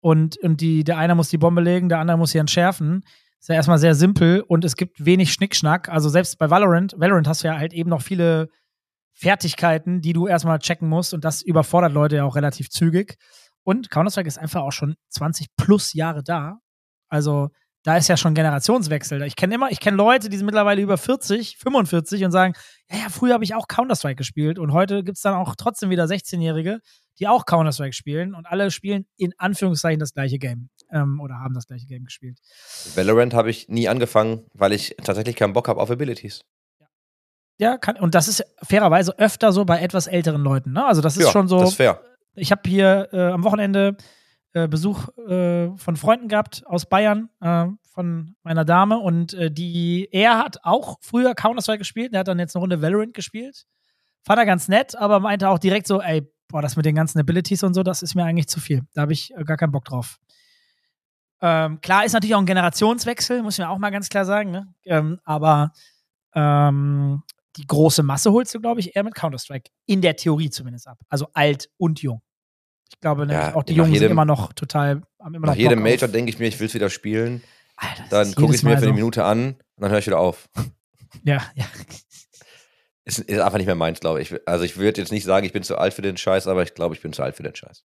und, und die, der eine muss die Bombe legen, der andere muss sie entschärfen. Ist ja erstmal sehr simpel und es gibt wenig Schnickschnack. Also selbst bei Valorant, Valorant hast du ja halt eben noch viele Fertigkeiten, die du erstmal checken musst und das überfordert Leute ja auch relativ zügig. Und Counter-Strike ist einfach auch schon 20 plus Jahre da. Also da ist ja schon Generationswechsel. Ich kenne immer, ich kenne Leute, die sind mittlerweile über 40, 45 und sagen, ja, ja, früher habe ich auch Counter-Strike gespielt und heute gibt es dann auch trotzdem wieder 16-Jährige, die auch Counter-Strike spielen und alle spielen in Anführungszeichen das gleiche Game ähm, oder haben das gleiche Game gespielt. Valorant habe ich nie angefangen, weil ich tatsächlich keinen Bock habe auf Abilities. Ja, kann, und das ist fairerweise öfter so bei etwas älteren Leuten. Ne? Also das ist ja, schon so. Das ist fair. Ich habe hier äh, am Wochenende äh, Besuch äh, von Freunden gehabt aus Bayern, äh, von meiner Dame. Und äh, die, er hat auch früher Counter-Strike gespielt. Der hat dann jetzt eine Runde Valorant gespielt. Fand er ganz nett, aber meinte auch direkt so, ey, boah, das mit den ganzen Abilities und so, das ist mir eigentlich zu viel. Da habe ich äh, gar keinen Bock drauf. Ähm, klar ist natürlich auch ein Generationswechsel, muss man auch mal ganz klar sagen. Ne? Ähm, aber ähm, die große Masse holst du, glaube ich, eher mit Counter-Strike. In der Theorie zumindest ab. Also alt und jung. Ich glaube nämlich Ja, auch die nach Jungen sind jedem- immer noch total, haben immer Nach noch jedem Bock Major auf- denke ich mir, ich will es wieder spielen. Alter, Dann gucke ich es mir für eine so. Minute an und dann höre ich wieder auf. Ja, ja. Ist, ist einfach nicht mehr meins, glaube ich. Also ich würde jetzt nicht sagen, ich bin zu alt für den Scheiß, aber ich glaube, ich bin zu alt für den Scheiß.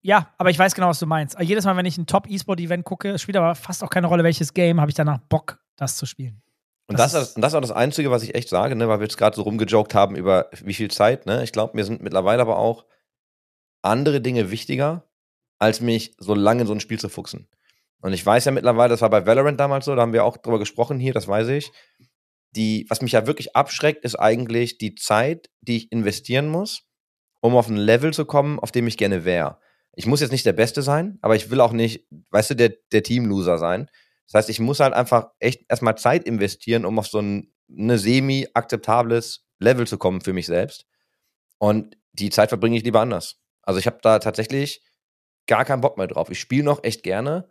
Ja, aber ich weiß genau, was du meinst. Jedes Mal, wenn ich ein Top-E-Sport-Event gucke, spielt aber fast auch keine Rolle, welches Game, habe ich danach Bock, das zu spielen. Und Das das, ist- das ist auch das Einzige, was ich echt sage, ne, weil wir jetzt gerade so rumgejoked haben über wie viel Zeit. Ne? Ich glaube, mir sind mittlerweile aber auch andere Dinge wichtiger, als mich so lange in so ein Spiel zu fuchsen. Und ich weiß ja mittlerweile, das war bei Valorant damals so, da haben wir auch drüber gesprochen hier, das weiß ich. Die, was mich ja wirklich abschreckt, ist eigentlich die Zeit, die ich investieren muss, um auf ein Level zu kommen, auf dem ich gerne wäre. Ich muss jetzt nicht der Beste sein, aber ich will auch nicht, weißt du, der, der Teamloser sein. Das heißt, ich muss halt einfach echt erstmal Zeit investieren, um auf so ein ne semi-akzeptables Level zu kommen für mich selbst. Und die Zeit verbringe ich lieber anders. Also ich habe da tatsächlich gar keinen Bock mehr drauf. Ich spiele noch echt gerne,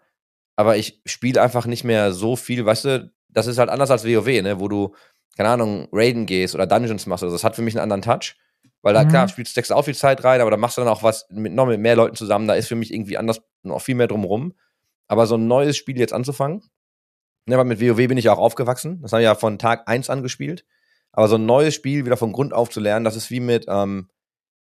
aber ich spiele einfach nicht mehr so viel, weißt du, das ist halt anders als WoW, ne, wo du, keine Ahnung, Raiden gehst oder Dungeons machst. Also das hat für mich einen anderen Touch. Weil da, Mhm. klar, spielst, steckst du auch viel Zeit rein, aber da machst du dann auch was mit, noch mit mehr Leuten zusammen. Da ist für mich irgendwie anders, noch viel mehr drumrum. Aber so ein neues Spiel jetzt anzufangen, ne, weil mit WoW bin ich ja auch aufgewachsen. Das habe ich ja von Tag 1 an gespielt. Aber so ein neues Spiel wieder von Grund auf zu lernen, das ist wie mit ähm,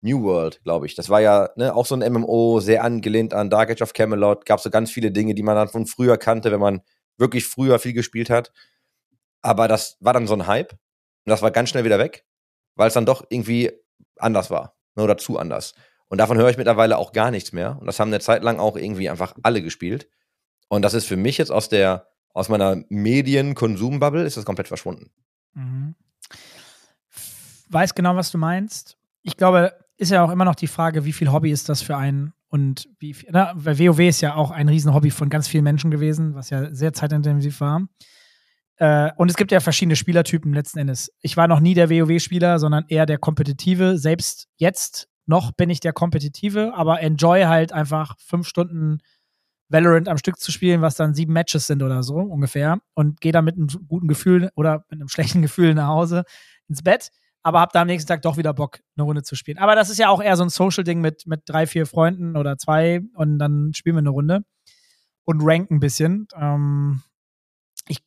New World, glaube ich. Das war ja ne, auch so ein MMO, sehr angelehnt an Dark Age of Camelot. Gab so ganz viele Dinge, die man dann von früher kannte, wenn man wirklich früher viel gespielt hat. Aber das war dann so ein Hype. Und das war ganz schnell wieder weg, weil es dann doch irgendwie anders war. Ne, oder zu anders. Und davon höre ich mittlerweile auch gar nichts mehr. Und das haben eine Zeit lang auch irgendwie einfach alle gespielt. Und das ist für mich jetzt aus der, aus meiner Medienkonsum-Bubble ist das komplett verschwunden. Mhm. Weiß genau, was du meinst. Ich glaube, ist ja auch immer noch die Frage, wie viel Hobby ist das für einen und wie viel, na, weil WoW ist ja auch ein Riesenhobby von ganz vielen Menschen gewesen, was ja sehr zeitintensiv war. Äh, und es gibt ja verschiedene Spielertypen letzten Endes. Ich war noch nie der WoW-Spieler, sondern eher der Kompetitive. Selbst jetzt noch bin ich der Kompetitive, aber enjoy halt einfach fünf Stunden Valorant am Stück zu spielen, was dann sieben Matches sind oder so ungefähr. Und gehe dann mit einem guten Gefühl oder mit einem schlechten Gefühl nach Hause ins Bett, aber hab da am nächsten Tag doch wieder Bock, eine Runde zu spielen. Aber das ist ja auch eher so ein Social-Ding mit, mit drei, vier Freunden oder zwei und dann spielen wir eine Runde und rank ein bisschen. Ähm, ich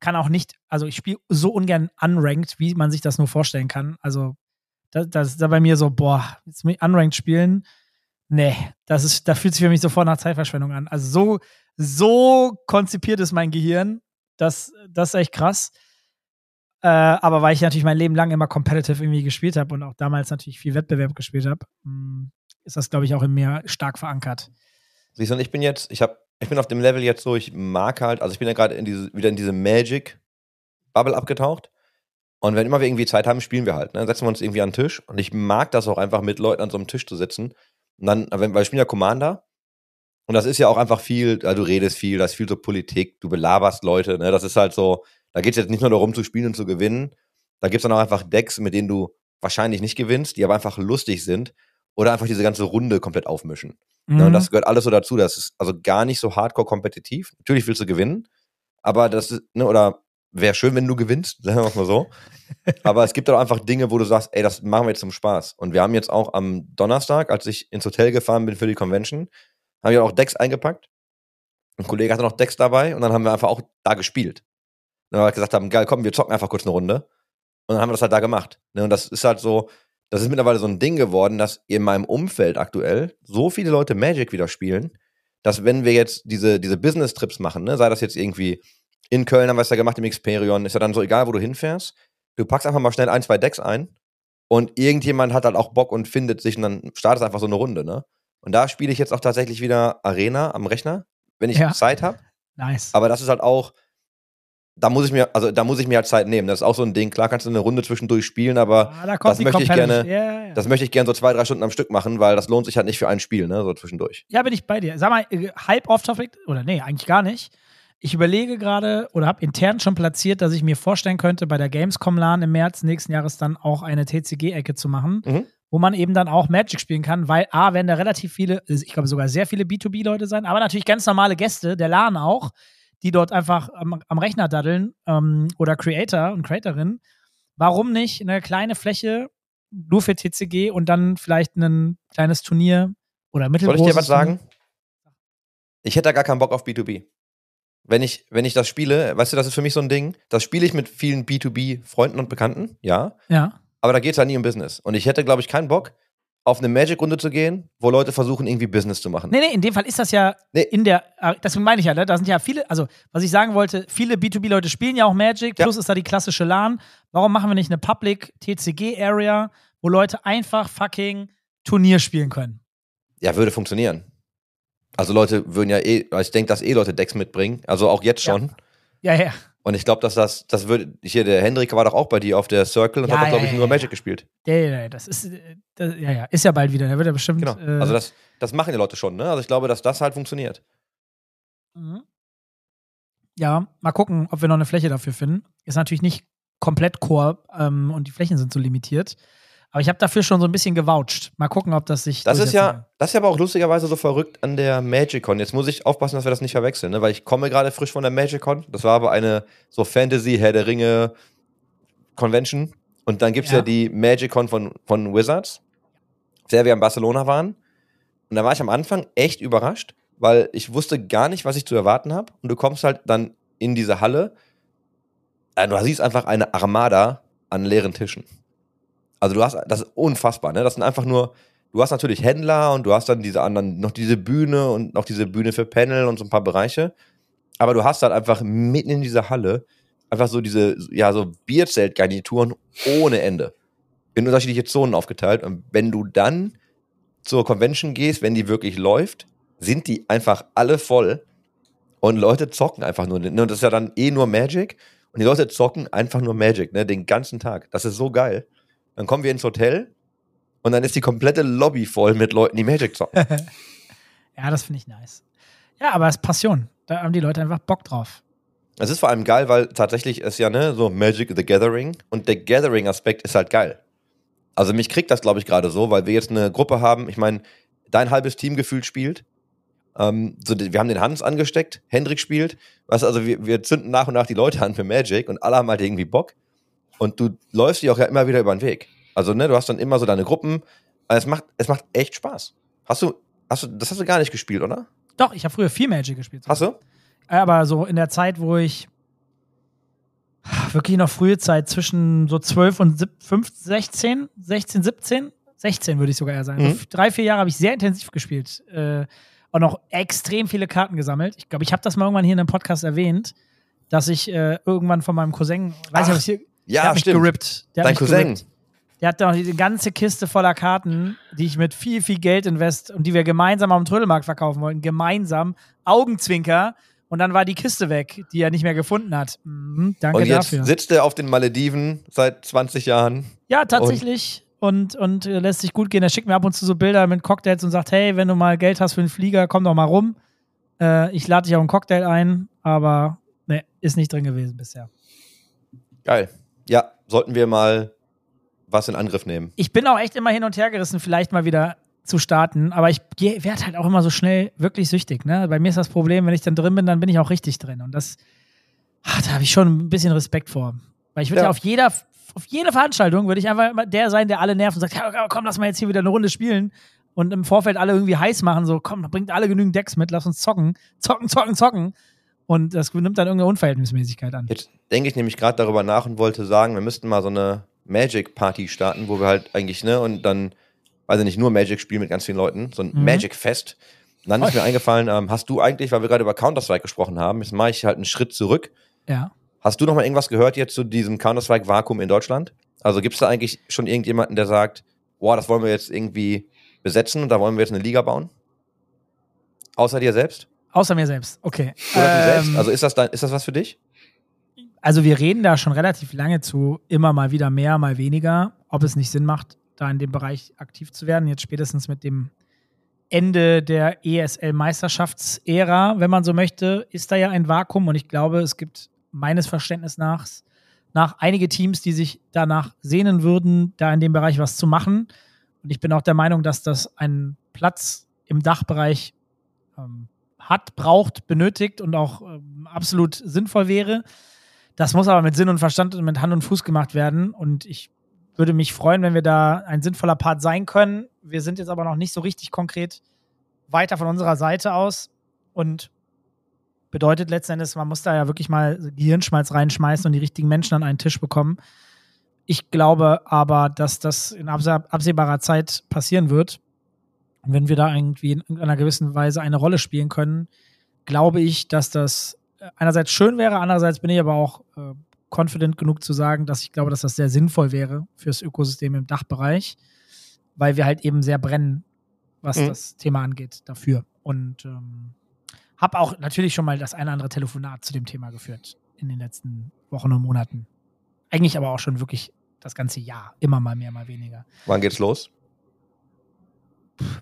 kann auch nicht, also ich spiele so ungern unranked, wie man sich das nur vorstellen kann. Also das, das ist da bei mir so, boah, jetzt mit unranked spielen, nee, das ist, da fühlt sich für mich sofort nach Zeitverschwendung an. Also so, so konzipiert ist mein Gehirn, das, das ist echt krass. Äh, aber weil ich natürlich mein Leben lang immer competitive irgendwie gespielt habe und auch damals natürlich viel Wettbewerb gespielt habe, ist das, glaube ich, auch in mir stark verankert. Siehst du, und ich bin jetzt, ich habe, ich bin auf dem Level jetzt so, ich mag halt, also ich bin ja gerade wieder in diese Magic-Bubble abgetaucht. Und wenn immer wir irgendwie Zeit haben, spielen wir halt. Ne? Dann setzen wir uns irgendwie an den Tisch. Und ich mag das auch einfach, mit Leuten an so einem Tisch zu sitzen. Und dann, wenn, weil wir spielen ja Commander. Und das ist ja auch einfach viel, also du redest viel, das ist viel so Politik, du belaberst Leute, ne? Das ist halt so, da geht es jetzt nicht nur darum zu spielen und zu gewinnen. Da gibt es dann auch einfach Decks, mit denen du wahrscheinlich nicht gewinnst, die aber einfach lustig sind. Oder einfach diese ganze Runde komplett aufmischen. Ne, und Mhm. das gehört alles so dazu. Das ist also gar nicht so hardcore kompetitiv. Natürlich willst du gewinnen, aber das ist, ne, oder wäre schön, wenn du gewinnst, sagen wir mal so. aber es gibt auch einfach Dinge, wo du sagst, ey, das machen wir jetzt zum Spaß. Und wir haben jetzt auch am Donnerstag, als ich ins Hotel gefahren bin für die Convention, haben wir auch Decks eingepackt. Ein Kollege hatte noch Decks dabei und dann haben wir einfach auch da gespielt. Und dann wir gesagt haben, geil, komm, wir zocken einfach kurz eine Runde. Und dann haben wir das halt da gemacht. Ne? Und das ist halt so, das ist mittlerweile so ein Ding geworden, dass in meinem Umfeld aktuell so viele Leute Magic wieder spielen, dass wenn wir jetzt diese, diese Business-Trips machen, ne, sei das jetzt irgendwie in Köln haben wir es ja gemacht im Experion, ist ja dann so egal, wo du hinfährst, du packst einfach mal schnell ein, zwei Decks ein und irgendjemand hat halt auch Bock und findet sich und dann startet einfach so eine Runde, ne? Und da spiele ich jetzt auch tatsächlich wieder Arena am Rechner, wenn ich Ja. Zeit habe. Nice. Aber das ist halt auch, da muss ich mir, also da muss ich mir halt Zeit nehmen. Das ist auch so ein Ding. Klar kannst du eine Runde zwischendurch spielen, aber Ah, da das möchte ich gerne- Ja, ja. das möchte ich gerne so zwei, drei Stunden am Stück machen, weil das lohnt sich halt nicht für ein Spiel, ne? So zwischendurch. Ja, bin ich bei dir. Sag mal, äh, halb off-topic, oder nee, eigentlich gar nicht. Ich überlege gerade oder habe intern schon platziert, dass ich mir vorstellen könnte, bei der Gamescom LAN im März nächsten Jahres dann auch eine TCG-Ecke zu machen, Mhm. wo man eben dann auch Magic spielen kann, weil A, werden da relativ viele, ich glaube sogar sehr viele B2B-Leute sein, aber natürlich ganz normale Gäste, der LAN auch, die dort einfach am, am Rechner daddeln ähm, oder Creator und Creatorinnen. Warum nicht eine kleine Fläche nur für TCG und dann vielleicht ein kleines Turnier oder Soll mittelgroßes ich dir was sagen? Ich hätte da gar keinen Bock auf B2B. Wenn ich, wenn ich das spiele, weißt du, das ist für mich so ein Ding, das spiele ich mit vielen B2B-Freunden und Bekannten, ja, Ja. aber da geht es ja nie um Business. Und ich hätte, glaube ich, keinen Bock, auf eine Magic-Runde zu gehen, wo Leute versuchen, irgendwie Business zu machen. Nee, nee, in dem Fall ist das ja Nee. in der, äh, deswegen meine ich ja, ne, da sind ja viele, also was ich sagen wollte, viele B2B-Leute spielen ja auch Magic, Ja. plus ist da die klassische LAN. Warum machen wir nicht eine Public TCG-Area, wo Leute einfach fucking Turnier spielen können? Ja, würde funktionieren. Also Leute würden ja eh, ich denke, dass eh Leute Decks mitbringen, also auch jetzt Ja. schon. Ja, ja. Und ich glaube, dass das, das würde, hier, der Hendrik war doch auch bei dir auf der Circle und Ja, hat doch, ja, glaube ich, ja, nur ja. Magic gespielt. Ja, ja, ja, das ist, äh, das, ja, ja, ist ja bald wieder, da wird er bestimmt. Genau. Äh, Also das, das machen die Leute schon, ne? Also ich glaube, dass das halt funktioniert. Mhm. Ja, mal gucken, ob wir noch eine Fläche dafür finden. Ist natürlich nicht komplett Core ähm, und die Flächen sind so limitiert. Aber ich habe dafür schon so ein bisschen gewoucht. Mal gucken, ob das sich. Das ist ja, das ist ja aber auch lustigerweise so verrückt an der MagicCon. Jetzt muss ich aufpassen, dass wir das nicht verwechseln, ne? weil ich komme gerade frisch von der MagicCon. Das war aber eine so Fantasy, Herr der Ringe Convention. Und dann gibt's ja, Ja. die MagicCon von, von Wizards, auf der wir in Barcelona waren. Und da war ich am Anfang echt überrascht, weil ich wusste gar nicht, was ich zu erwarten habe. Und du kommst halt dann in diese Halle. äh, Du siehst einfach eine Armada an leeren Tischen. Also du hast, das ist unfassbar, ne? Das sind einfach nur, du hast natürlich Händler und du hast dann diese anderen, noch diese Bühne und noch diese Bühne für Panel und so ein paar Bereiche. Aber du hast halt einfach mitten in dieser Halle einfach so diese, ja, so Bierzeltgarnituren ohne Ende. In unterschiedliche Zonen aufgeteilt. Und wenn du dann zur Convention gehst, wenn die wirklich läuft, sind die einfach alle voll. Und Leute zocken einfach nur. Ne? Und das ist ja dann eh nur Magic. Und die Leute zocken einfach nur Magic, ne? Den ganzen Tag. Das ist so geil. Dann kommen wir ins Hotel und dann ist die komplette Lobby voll mit Leuten, die Magic zocken. Ja, das finde ich nice. Ja, aber es ist Passion. Da haben die Leute einfach Bock drauf. Es ist vor allem geil, weil tatsächlich ist ja, ne, so Magic the Gathering und der Gathering-Aspekt ist halt geil. Also mich kriegt das, glaube ich, gerade so, weil wir jetzt eine Gruppe haben, ich meine, dein halbes Team gefühlt spielt. Ähm, so, wir haben den Hans angesteckt, Hendrik spielt. Weißt, also wir, wir zünden nach und nach die Leute an für Magic und alle haben halt irgendwie Bock. Und du läufst die auch ja immer wieder über den Weg. Also, ne, du hast dann immer so deine Gruppen. Also es macht, es macht echt Spaß. Hast du, hast du, das hast du gar nicht gespielt, oder? Doch, ich habe früher viel Magic gespielt. Hast du? Aber so in der Zeit, wo ich wirklich noch frühe Zeit zwischen so 12 und sieb- 15, 16, 16, 17, 16 würde ich sogar eher sagen. Mhm. So drei, vier Jahre habe ich sehr intensiv gespielt. Äh, und noch extrem viele Karten gesammelt. Ich glaube, ich habe das mal irgendwann hier in einem Podcast erwähnt, dass ich äh, irgendwann von meinem Cousin, weiß Ach, nicht, ob ich hier, der Ja, hat mich stimmt. gerippt. Der hat Dein Cousin. gerippt. Der hat noch diese ganze Kiste voller Karten, die ich mit viel, viel Geld invest und die wir gemeinsam am Trödelmarkt verkaufen wollten. Gemeinsam. Augenzwinker. Und dann war die Kiste weg, die er nicht mehr gefunden hat. Mhm, danke Und jetzt dafür. sitzt er auf den Malediven seit 20 Jahren. Ja, tatsächlich. Und, und, äh, lässt sich gut gehen. Er schickt mir ab und zu so Bilder mit Cocktails und sagt, hey, wenn du mal Geld hast für einen Flieger, komm doch mal rum. Äh, ich lade dich auf einen Cocktail ein, aber ne, ist nicht drin gewesen bisher. Geil. Ja, sollten wir mal was in Angriff nehmen. ich bin auch echt immer hin und her gerissen, vielleicht mal wieder zu starten, aber ich werde halt auch immer so schnell wirklich süchtig. Ne? Bei mir ist das Problem, wenn ich dann drin bin, dann bin ich auch richtig drin. Und das, ah, da habe ich schon ein bisschen Respekt vor. Weil ich würde ja. Ja. auf jeder, auf jede Veranstaltung würde ich einfach immer der sein, der alle nervt und sagt, komm, lass mal jetzt hier wieder eine Runde spielen. Und im Vorfeld alle irgendwie heiß machen, so, komm, bringt alle genügend Decks mit, lass uns zocken. Zocken, zocken, zocken. Und das nimmt dann irgendeine Unverhältnismäßigkeit an. Jetzt denke ich nämlich gerade darüber nach und wollte sagen, wir müssten mal so eine Magic-Party starten, wo wir halt eigentlich, ne, und dann, also nicht nur Magic spielen mit ganz vielen Leuten, so ein Mhm. Magic-Fest. Und dann ist mir eingefallen, ähm, hast du eigentlich, weil wir gerade über Counter-Strike gesprochen haben, jetzt mache ich halt einen Schritt zurück. Ja. Hast du noch mal irgendwas gehört jetzt zu diesem Counter-Strike-Vakuum in Deutschland? Also gibt es da eigentlich schon irgendjemanden, der sagt, boah, das wollen wir jetzt irgendwie besetzen und da wollen wir jetzt eine Liga bauen? Außer dir selbst? Außer mir selbst. Okay. Oder du selbst? Ähm, Also ist das, dein, ist das was für dich? Also wir reden da schon relativ lange zu, immer mal wieder mehr, mal weniger, ob es nicht Sinn macht, da in dem Bereich aktiv zu werden. Jetzt spätestens mit dem Ende der ESL-Meisterschaftsära, wenn man so möchte, ist da ja ein Vakuum und ich glaube, es gibt meines Verständnisses nach, nach einige Teams, die sich danach sehnen würden, da in dem Bereich was zu machen. Und ich bin auch der Meinung, dass das einen Platz im Dachbereich ähm, hat, braucht, benötigt und auch ähm, absolut sinnvoll wäre. Das muss aber mit Sinn und Verstand und mit Hand und Fuß gemacht werden. Und ich würde mich freuen, wenn wir da ein sinnvoller Part sein können. Wir sind jetzt aber noch nicht so richtig konkret weiter von unserer Seite aus. Und bedeutet letzten Endes, man muss da ja wirklich mal Gehirnschmalz reinschmeißen und die richtigen Menschen an einen Tisch bekommen. Ich glaube aber, dass das in abseh- absehbarer Zeit passieren wird. Und wenn wir da irgendwie in irgendeiner gewissen Weise eine Rolle spielen können, glaube ich, dass das äh, einerseits schön wäre, andererseits bin ich aber auch äh, confident genug zu sagen, dass ich glaube, dass das sehr sinnvoll wäre fürs Ökosystem im Dachbereich, weil wir halt eben sehr brennen, was Mhm. das Thema angeht, dafür. Und ähm, habe auch natürlich schon mal das eine oder andere Telefonat zu dem Thema geführt in den letzten Wochen und Monaten. Eigentlich aber auch schon wirklich das ganze Jahr, immer mal mehr, mal weniger. Wann geht's los?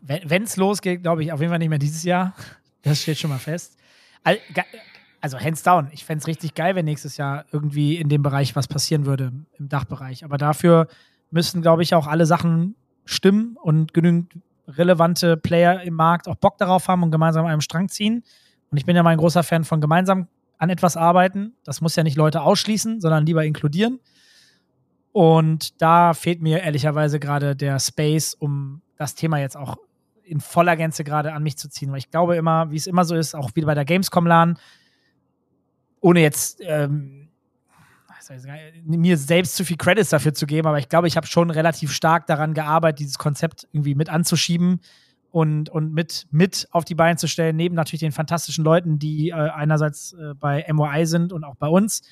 Wenn es losgeht, glaube ich, auf jeden Fall nicht mehr dieses Jahr. Das steht schon mal fest. Also, hands down. Ich fände es richtig geil, wenn nächstes Jahr irgendwie in dem Bereich was passieren würde, im Dachbereich. Aber dafür müssten, glaube ich, auch alle Sachen stimmen und genügend relevante Player im Markt auch Bock darauf haben und gemeinsam an einem Strang ziehen. Und ich bin ja mal ein großer Fan von gemeinsam an etwas arbeiten. Das muss ja nicht Leute ausschließen, sondern lieber inkludieren. Und da fehlt mir ehrlicherweise gerade der Space, um das Thema jetzt auch in voller Gänze gerade an mich zu ziehen. Weil ich glaube immer, wie es immer so ist, auch wieder bei der Gamescom-LAN, ohne jetzt ähm, mir selbst zu viel Credits dafür zu geben, aber ich glaube, ich habe schon relativ stark daran gearbeitet, dieses Konzept irgendwie mit anzuschieben und, und mit, mit auf die Beine zu stellen, neben natürlich den fantastischen Leuten, die äh, einerseits äh, bei MOI sind und auch bei uns.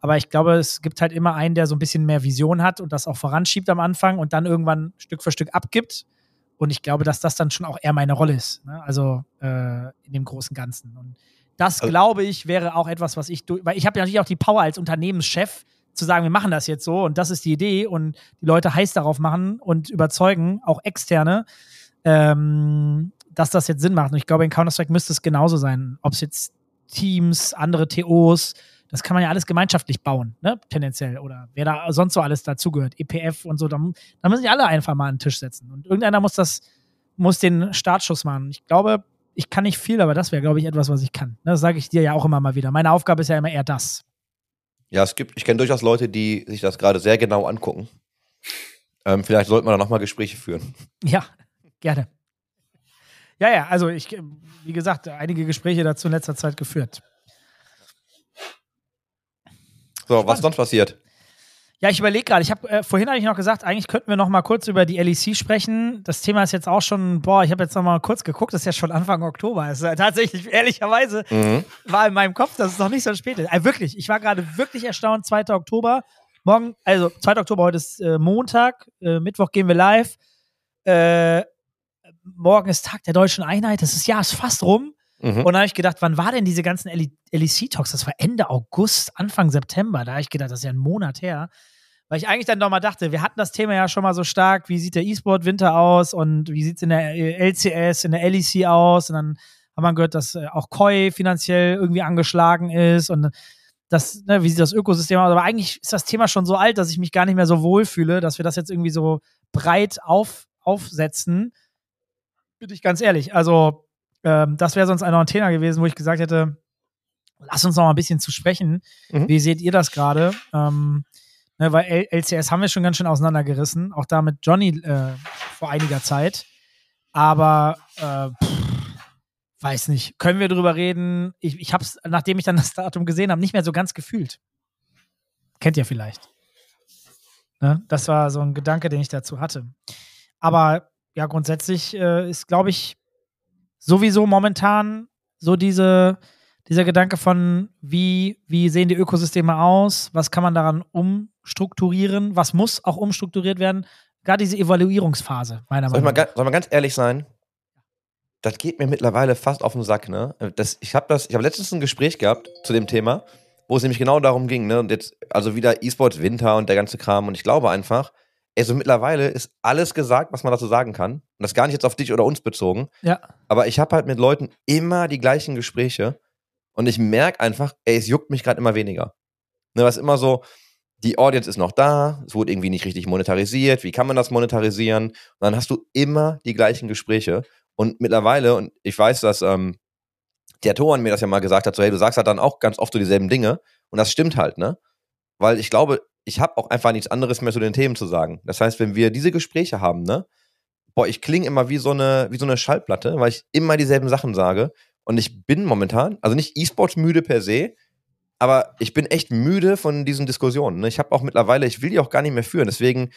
Aber ich glaube, es gibt halt immer einen, der so ein bisschen mehr Vision hat und das auch voranschiebt am Anfang und dann irgendwann Stück für Stück abgibt. Und ich glaube, dass das dann schon auch eher meine Rolle ist. Ne? Also äh, in dem großen Ganzen. Und das, Also- glaube ich, wäre auch etwas, was ich durch. Weil ich habe ja natürlich auch die Power als Unternehmenschef zu sagen, wir machen das jetzt so und das ist die Idee und die Leute heiß darauf machen und überzeugen, auch externe, ähm, dass das jetzt Sinn macht. Und ich glaube, in Counter-Strike müsste es genauso sein. Ob es jetzt Teams, andere TOs, das kann man ja alles gemeinschaftlich bauen, ne? tendenziell. Oder wer da sonst so alles dazugehört, EPF und so, da, da müssen sich alle einfach mal an den Tisch setzen. Und irgendeiner muss das, muss den Startschuss machen. Ich glaube, ich kann nicht viel, aber das wäre, glaube ich, etwas, was ich kann. Das sage ich dir ja auch immer mal wieder. Meine Aufgabe ist ja immer eher das. Ja, es gibt, ich kenne durchaus Leute, die sich das gerade sehr genau angucken. Ähm, vielleicht sollten wir da nochmal Gespräche führen. Ja, gerne. Ja, ja, also ich, wie gesagt, einige Gespräche dazu in letzter Zeit geführt. So, was sonst passiert? Ja, ich überlege gerade. Ich habe äh, vorhin habe ich noch gesagt, eigentlich könnten wir noch mal kurz über die LEC sprechen. Das Thema ist jetzt auch schon, boah, ich habe jetzt noch mal kurz geguckt, das ist ja schon Anfang Oktober. Das ist äh, tatsächlich ehrlicherweise Mhm. war in meinem Kopf, dass es noch nicht so spät ist. Äh, wirklich, ich war gerade wirklich erstaunt. 2. Oktober, morgen, also 2. Oktober heute ist äh, Montag, äh, Mittwoch gehen wir live. Äh, morgen ist Tag der deutschen Einheit. Das ist ja ist fast rum. Mhm. Und da habe ich gedacht, wann war denn diese ganzen LEC-Talks? Das war Ende August, Anfang September. Da habe ich gedacht, das ist ja ein Monat her. Weil ich eigentlich dann doch mal dachte, wir hatten das Thema ja schon mal so stark, wie sieht der E-Sport-Winter aus und wie sieht es in der äh, LCS, in der LEC aus? Und dann hat man gehört, dass äh, auch Koi finanziell irgendwie angeschlagen ist und das, ne, wie sieht das Ökosystem aus? Aber eigentlich ist das Thema schon so alt, dass ich mich gar nicht mehr so wohl fühle, dass wir das jetzt irgendwie so breit auf, aufsetzen. Bin ich ganz ehrlich. Also, ähm, das wäre sonst ein Thema gewesen, wo ich gesagt hätte, lass uns noch mal ein bisschen zu sprechen. Mhm. Wie seht ihr das gerade? Ähm, ne, weil L LCS haben wir schon ganz schön auseinandergerissen, auch da mit Johnny äh, vor einiger Zeit. Aber äh, pff, weiß nicht. Können wir drüber reden? Ich, ich habe es, nachdem ich dann das Datum gesehen habe, nicht mehr so ganz gefühlt. Kennt ihr vielleicht. Ne? Das war so ein Gedanke, den ich dazu hatte. Aber ja, grundsätzlich äh, ist, glaube ich, sowieso momentan so diese, dieser Gedanke von, wie, wie sehen die Ökosysteme aus, was kann man daran umstrukturieren, was muss auch umstrukturiert werden, gerade diese Evaluierungsphase, meiner Soll Meinung nach. soll ich mal ganz ehrlich sein? Das geht mir mittlerweile fast auf den Sack, ne? Das, ich habe das, ich habe letztens ein Gespräch gehabt zu dem Thema, wo es nämlich genau darum ging, ne? Und jetzt, also wieder E-Sports Winter und der ganze Kram. Und ich glaube einfach, ey, so mittlerweile ist alles gesagt, was man dazu sagen kann. Und das gar nicht jetzt auf dich oder uns bezogen. Ja, Aber ich habe halt mit Leuten immer die gleichen Gespräche. Und ich merke einfach, ey, es juckt mich gerade immer weniger. Ne, was immer so, die Audience ist noch da, es wurde irgendwie nicht richtig monetarisiert, wie kann man das monetarisieren? Und dann hast du immer die gleichen Gespräche. Und mittlerweile, und ich weiß, dass ähm, der Toran mir das ja mal gesagt hat, so, hey, du sagst halt dann auch ganz oft so dieselben Dinge. Und das stimmt halt, ne? Weil ich glaube, ich habe auch einfach nichts anderes mehr zu den Themen zu sagen. Das heißt, wenn wir diese Gespräche haben, ne? Boah, ich klinge immer wie so eine, wie so eine Schallplatte, weil ich immer dieselben Sachen sage. Und ich bin momentan, also nicht E-Sports müde per se, aber ich bin echt müde von diesen Diskussionen. Ne? Ich habe auch mittlerweile, ich will die auch gar nicht mehr führen. Deswegen,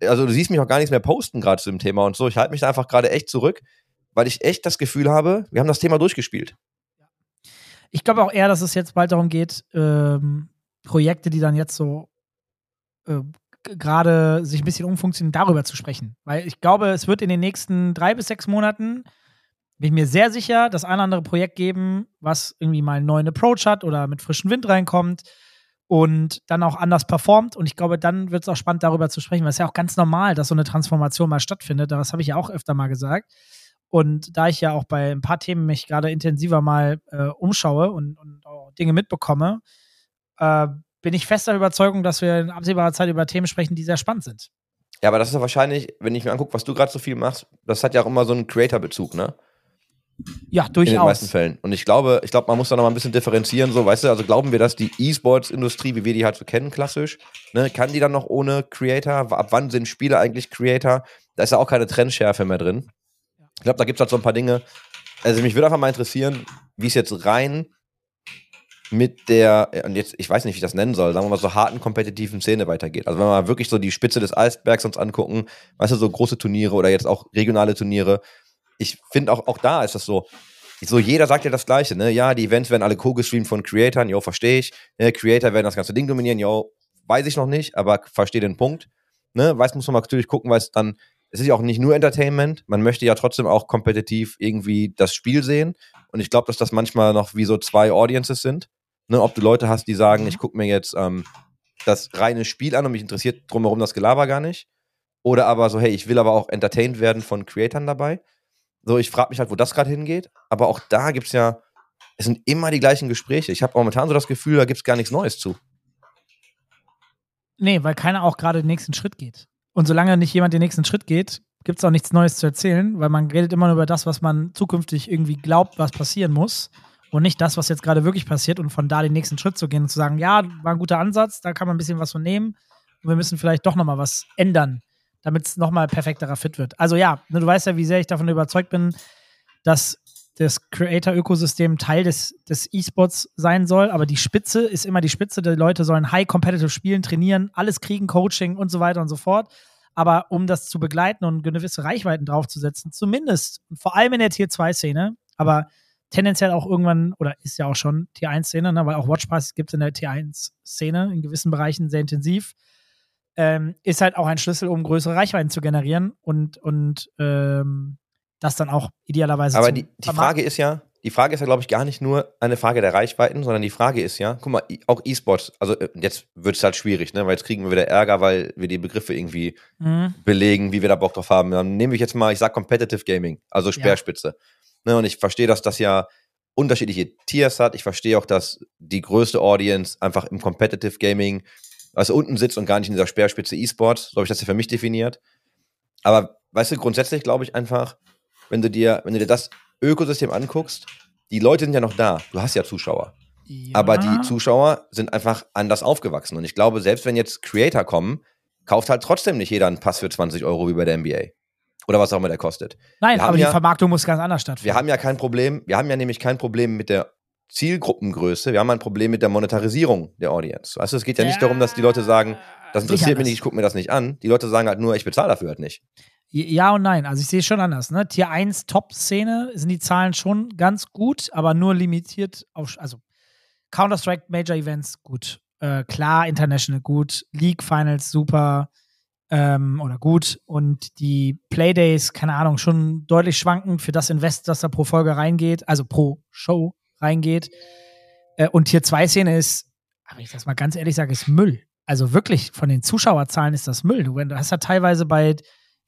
also du siehst mich auch gar nichts mehr posten gerade zu dem Thema und so. Ich halte mich da einfach gerade echt zurück, weil ich echt das Gefühl habe, wir haben das Thema durchgespielt. ich glaube auch eher, dass es jetzt bald darum geht, ähm, Projekte, die dann jetzt so äh, gerade sich ein bisschen umfunktionieren, darüber zu sprechen. Weil ich glaube, es wird in den nächsten drei bis sechs Monaten, bin ich mir sehr sicher, das ein oder andere Projekt geben, was irgendwie mal einen neuen Approach hat oder mit frischem Wind reinkommt und dann auch anders performt. Und ich glaube, dann wird es auch spannend, darüber zu sprechen, weil es ja auch ganz normal, dass so eine Transformation mal stattfindet. Das habe ich ja auch öfter mal gesagt. Und da ich ja auch bei ein paar Themen mich gerade intensiver mal äh, umschaue und, und Dinge mitbekomme, äh, bin ich fester Überzeugung, dass wir in absehbarer Zeit über Themen sprechen, die sehr spannend sind. Ja, aber das ist ja wahrscheinlich, wenn ich mir angucke, was du gerade so viel machst, das hat ja auch immer so einen Creator-Bezug, ne? Ja, In den meisten durchaus. Fällen. Und ich glaube, ich glaube, man muss da noch mal ein bisschen differenzieren, so, weißt du, also glauben wir, dass die E-Sports-Industrie, wie wir die halt so kennen, klassisch, ne, kann die dann noch ohne Creator? Ab wann sind Spiele eigentlich Creator? Da ist ja auch keine Trendschärfe mehr drin. Ich glaube, da gibt es halt so ein paar Dinge. Also mich würde einfach mal interessieren, wie es jetzt rein mit der, äh, und jetzt, ich weiß nicht, wie ich das nennen soll, sagen wir mal so harten kompetitiven Szene weitergeht. Also wenn wir mal wirklich so die Spitze des Eisbergs uns angucken, weißt du, so große Turniere oder jetzt auch regionale Turniere. Ich finde auch, auch da ist das so, so jeder sagt ja das Gleiche, ne? Ja, die Events werden alle co-gestreamt von Creatoren, jo, verstehe ich. Ne? Creator werden das ganze Ding dominieren, jo, weiß ich noch nicht, aber verstehe den Punkt. Ne? Weiß, muss man natürlich gucken, weil es dann, es ist ja auch nicht nur Entertainment, man möchte ja trotzdem auch kompetitiv irgendwie das Spiel sehen. Und ich glaube, dass das manchmal noch wie so zwei Audiences sind. Ne? Ob du Leute hast, die sagen, ich gucke mir jetzt ähm, das reine Spiel an und mich interessiert drumherum das Gelaber gar nicht. Oder aber so, hey, ich will aber auch entertained werden von Creatoren dabei. So, ich frage mich halt, wo das gerade hingeht. Aber auch da gibt's ja, es sind immer die gleichen Gespräche. Ich habe momentan so das Gefühl, da gibt's gar nichts Neues zu. Nee, weil keiner auch gerade den nächsten Schritt geht. Und solange nicht jemand den nächsten Schritt geht, gibt es auch nichts Neues zu erzählen, weil man redet immer nur über das, was man zukünftig irgendwie glaubt, was passieren muss. Und nicht das, was jetzt gerade wirklich passiert und von da den nächsten Schritt zu gehen und zu sagen, ja, war ein guter Ansatz, da kann man ein bisschen was von nehmen und wir müssen vielleicht doch nochmal was ändern, damit es nochmal perfekterer fit wird. Also ja, ne, du weißt ja, wie sehr ich davon überzeugt bin, dass das Creator-Ökosystem Teil des, des E-Sports sein soll, aber die Spitze ist immer die Spitze. Die Leute sollen high competitive spielen, trainieren, alles kriegen, Coaching und so weiter und so fort. Aber um das zu begleiten und gewisse Reichweiten draufzusetzen, zumindest, vor allem in der Tier 2-Szene, aber tendenziell auch irgendwann, oder ist ja auch schon Tier 1-Szene, ne, weil auch Watchpass gibt es in der Tier 1-Szene in gewissen Bereichen sehr intensiv, ähm, ist halt auch ein Schlüssel, um größere Reichweiten zu generieren und, und ähm, das dann auch idealerweise Aber die, die. Frage ist ja, die Frage ist ja, glaube ich, gar nicht nur eine Frage der Reichweiten, sondern die Frage ist ja, guck mal, auch E-Sports, also äh, jetzt wird es halt schwierig, ne? Weil jetzt kriegen wir wieder Ärger, weil wir die Begriffe irgendwie Mhm. belegen, wie wir da Bock drauf haben. Dann nehme ich jetzt mal, ich sag Competitive Gaming, also Speerspitze. Ne, und ich verstehe, dass das ja unterschiedliche Tiers hat. Ich verstehe auch, dass die größte Audience einfach im Competitive Gaming, also unten sitzt und gar nicht in dieser Speerspitze E-Sports. So habe ich das ja für mich definiert. Aber weißt du, grundsätzlich glaube ich einfach, wenn du dir, wenn du dir das Ökosystem anguckst, die Leute sind ja noch da. Du hast ja Zuschauer. Ja. Aber die Zuschauer sind einfach anders aufgewachsen. Und ich glaube, selbst wenn jetzt Creator kommen, kauft halt trotzdem nicht jeder einen Pass für 20 Euro wie bei der NBA. Oder was auch immer der kostet. Nein, aber haben die ja- Vermarktung muss ganz anders stattfinden. Wir haben ja kein Problem, wir haben ja nämlich kein Problem mit der Zielgruppengröße, wir haben ein Problem mit der Monetarisierung der Audience. Weißt du, es geht ja nicht darum, dass die Leute sagen, das interessiert mich nicht, ich gucke mir das nicht an. Die Leute sagen halt nur, ich bezahle dafür halt nicht. Ja und nein. Also ich sehe es schon anders. Ne? Tier 1 Top-Szene sind die Zahlen schon ganz gut, aber nur limitiert auf, also Counter-Strike Major Events gut. Äh, klar, International gut. League Finals super ähm, oder gut. Und die Playdays, keine Ahnung, schon deutlich schwankend für das Invest, das da pro Folge reingeht, also pro Show reingeht. Äh, und Tier 2 Szene ist, wenn ich das mal ganz ehrlich sage, ist Müll. Also wirklich, von den Zuschauerzahlen ist das Müll. Du, du hast ja teilweise bei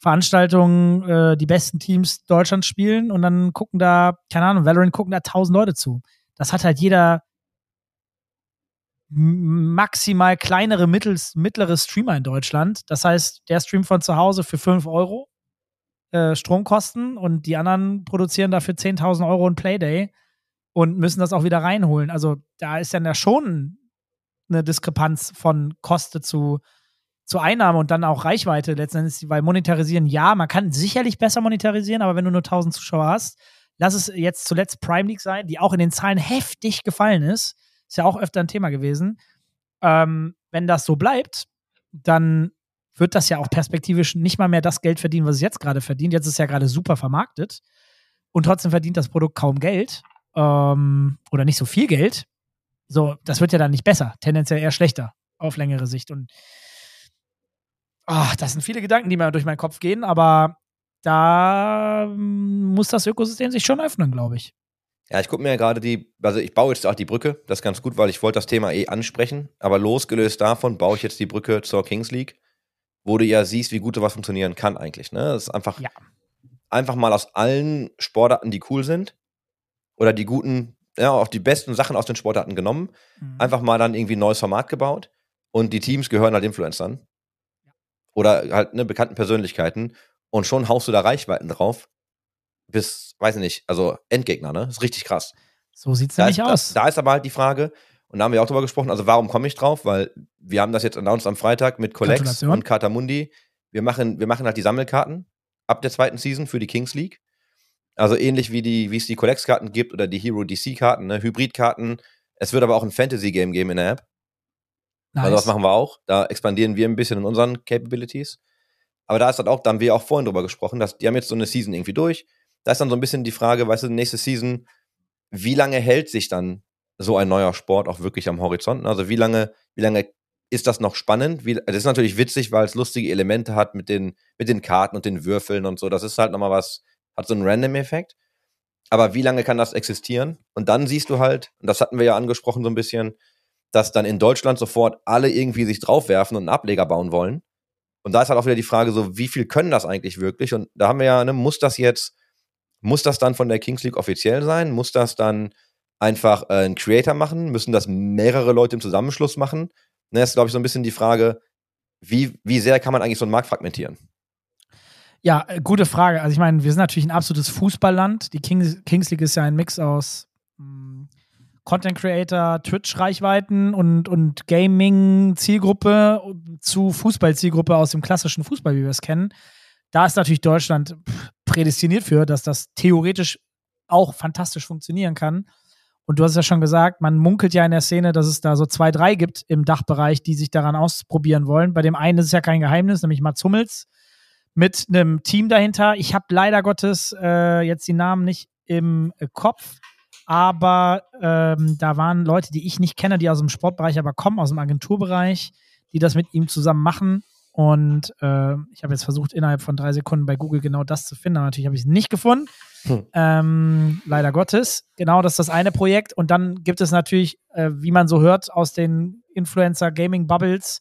Veranstaltungen äh, die besten Teams Deutschlands spielen und dann gucken da, keine Ahnung, Valorant gucken da tausend Leute zu. Das hat halt jeder maximal kleinere, mittels, mittlere Streamer in Deutschland. Das heißt, der streamt von zu Hause für 5 Euro äh, Stromkosten und die anderen produzieren dafür 10.000 Euro ein Playday und müssen das auch wieder reinholen. Also da ist dann ja schon eine Diskrepanz von Koste zu, zu Einnahme und dann auch Reichweite letztendlich, weil monetarisieren, ja, man kann sicherlich besser monetarisieren, aber wenn du nur 1000 Zuschauer hast, lass es jetzt zuletzt Prime League sein, die auch in den Zahlen heftig gefallen ist, ist ja auch öfter ein Thema gewesen. Ähm, wenn das so bleibt, dann wird das ja auch perspektivisch nicht mal mehr das Geld verdienen, was es jetzt gerade verdient. Jetzt ist es ja gerade super vermarktet und trotzdem verdient das Produkt kaum Geld ähm, oder nicht so viel Geld. So, das wird ja dann nicht besser, tendenziell eher schlechter auf längere Sicht. Und ach, das sind viele Gedanken, die mir durch meinen Kopf gehen, aber da mm, muss das Ökosystem sich schon öffnen, glaube ich. Ja, ich gucke mir ja gerade die, also ich baue jetzt auch die Brücke, das ist ganz gut, weil ich wollte das Thema eh ansprechen, aber losgelöst davon baue ich jetzt die Brücke zur Kings League, wo du ja siehst, wie gut sowas funktionieren kann eigentlich. Ne? Das ist einfach, Ja. einfach mal aus allen Sportarten, die cool sind, oder die guten, ja, auch die besten Sachen aus den Sportarten genommen, Mhm. einfach mal dann irgendwie ein neues Format gebaut und die Teams gehören halt Influencern. Oder halt ne, bekannten Persönlichkeiten und schon haust du da Reichweiten drauf. Bis, weiß ich nicht, also Endgegner, ne? Das ist richtig krass. So sieht es Da nämlich ist, aus. Da, da ist aber halt die Frage, und da haben wir auch drüber gesprochen, also warum komme ich drauf? Weil wir haben das jetzt announced am Freitag mit Collex und Katamundi. Wir machen, wir machen halt die Sammelkarten ab der zweiten Season für die Kings League. Also ähnlich wie die, wie es die Collex-Karten gibt oder die Hero DC-Karten, ne? Hybrid-Karten. Es wird aber auch ein Fantasy-Game geben in der App. nice. Also das machen wir auch. Da expandieren wir ein bisschen in unseren Capabilities. Aber da ist halt auch, da haben wir auch vorhin drüber gesprochen, dass die haben jetzt so eine Season irgendwie durch. Da ist dann so ein bisschen die Frage, weißt du, nächste Season, wie lange hält sich dann so ein neuer Sport auch wirklich am Horizont? Also wie lange, wie lange ist das noch spannend? Wie, das ist natürlich witzig, weil es lustige Elemente hat mit den, mit den Karten und den Würfeln und so. Das ist halt nochmal was, hat so einen Random-Effekt. Aber wie lange kann das existieren? Und dann siehst du halt, und das hatten wir ja angesprochen so ein bisschen, dass dann in Deutschland sofort alle irgendwie sich draufwerfen und einen Ableger bauen wollen. Und da ist halt auch wieder die Frage so, wie viel können das eigentlich wirklich? Und da haben wir ja, ne, muss das jetzt, muss das dann von der Kings League offiziell sein? Muss das dann einfach äh, ein Creator machen? Müssen das mehrere Leute im Zusammenschluss machen? Ne, ist, glaube ich, so ein bisschen die Frage, wie, wie sehr kann man eigentlich so einen Markt fragmentieren? Ja, äh, gute Frage. Also ich meine, wir sind natürlich ein absolutes Fußballland. Die Kings, Kings League ist ja ein Mix aus mh, Content Creator, Twitch-Reichweiten und, und Gaming-Zielgruppe zu Fußball-Zielgruppe aus dem klassischen Fußball, wie wir es kennen. Da ist natürlich Deutschland pff, prädestiniert für, dass das theoretisch auch fantastisch funktionieren kann. Und du hast ja schon gesagt, man munkelt ja in der Szene, dass es da so zwei, drei gibt im Dachbereich, die sich daran ausprobieren wollen. Bei dem einen ist es ja kein Geheimnis, nämlich Mats Hummels mit einem Team dahinter. Ich habe leider Gottes äh, jetzt die Namen nicht im Kopf, aber ähm, da waren Leute, die ich nicht kenne, die aus dem Sportbereich aber kommen, aus dem Agenturbereich, die das mit ihm zusammen machen. Und äh, ich habe jetzt versucht, innerhalb von drei Sekunden bei Google genau das zu finden, aber natürlich habe ich es nicht gefunden. Hm. Ähm, leider Gottes. Genau, das ist das eine Projekt. Und dann gibt es natürlich, äh, wie man so hört, aus den Influencer-Gaming-Bubbles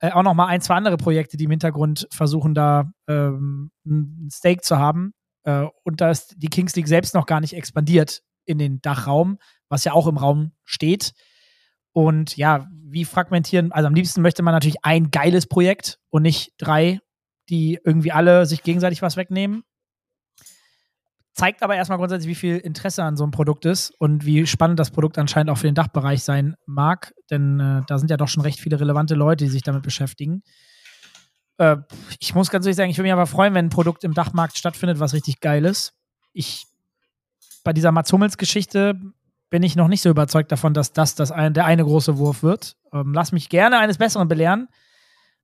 äh, auch noch mal ein, zwei andere Projekte, die im Hintergrund versuchen, da ähm, ein Stake zu haben. Äh, und da ist die Kings League selbst noch gar nicht expandiert in den Dachraum, was ja auch im Raum steht. Und ja, wie fragmentieren, also am liebsten möchte man natürlich ein geiles Projekt und nicht drei, die irgendwie alle sich gegenseitig was wegnehmen. Zeigt aber erstmal grundsätzlich, wie viel Interesse an so einem Produkt ist und wie spannend das Produkt anscheinend auch für den Dachbereich sein mag, denn äh, da sind ja doch schon recht viele relevante Leute, die sich damit beschäftigen. Äh, ich muss ganz ehrlich sagen, ich würde mich aber freuen, wenn ein Produkt im Dachmarkt stattfindet, was richtig geil ist. Ich, bei dieser Mats Hummels-Geschichte bin ich noch nicht so überzeugt davon, dass das, das ein, der eine große Wurf wird. Ähm, lass mich gerne eines Besseren belehren.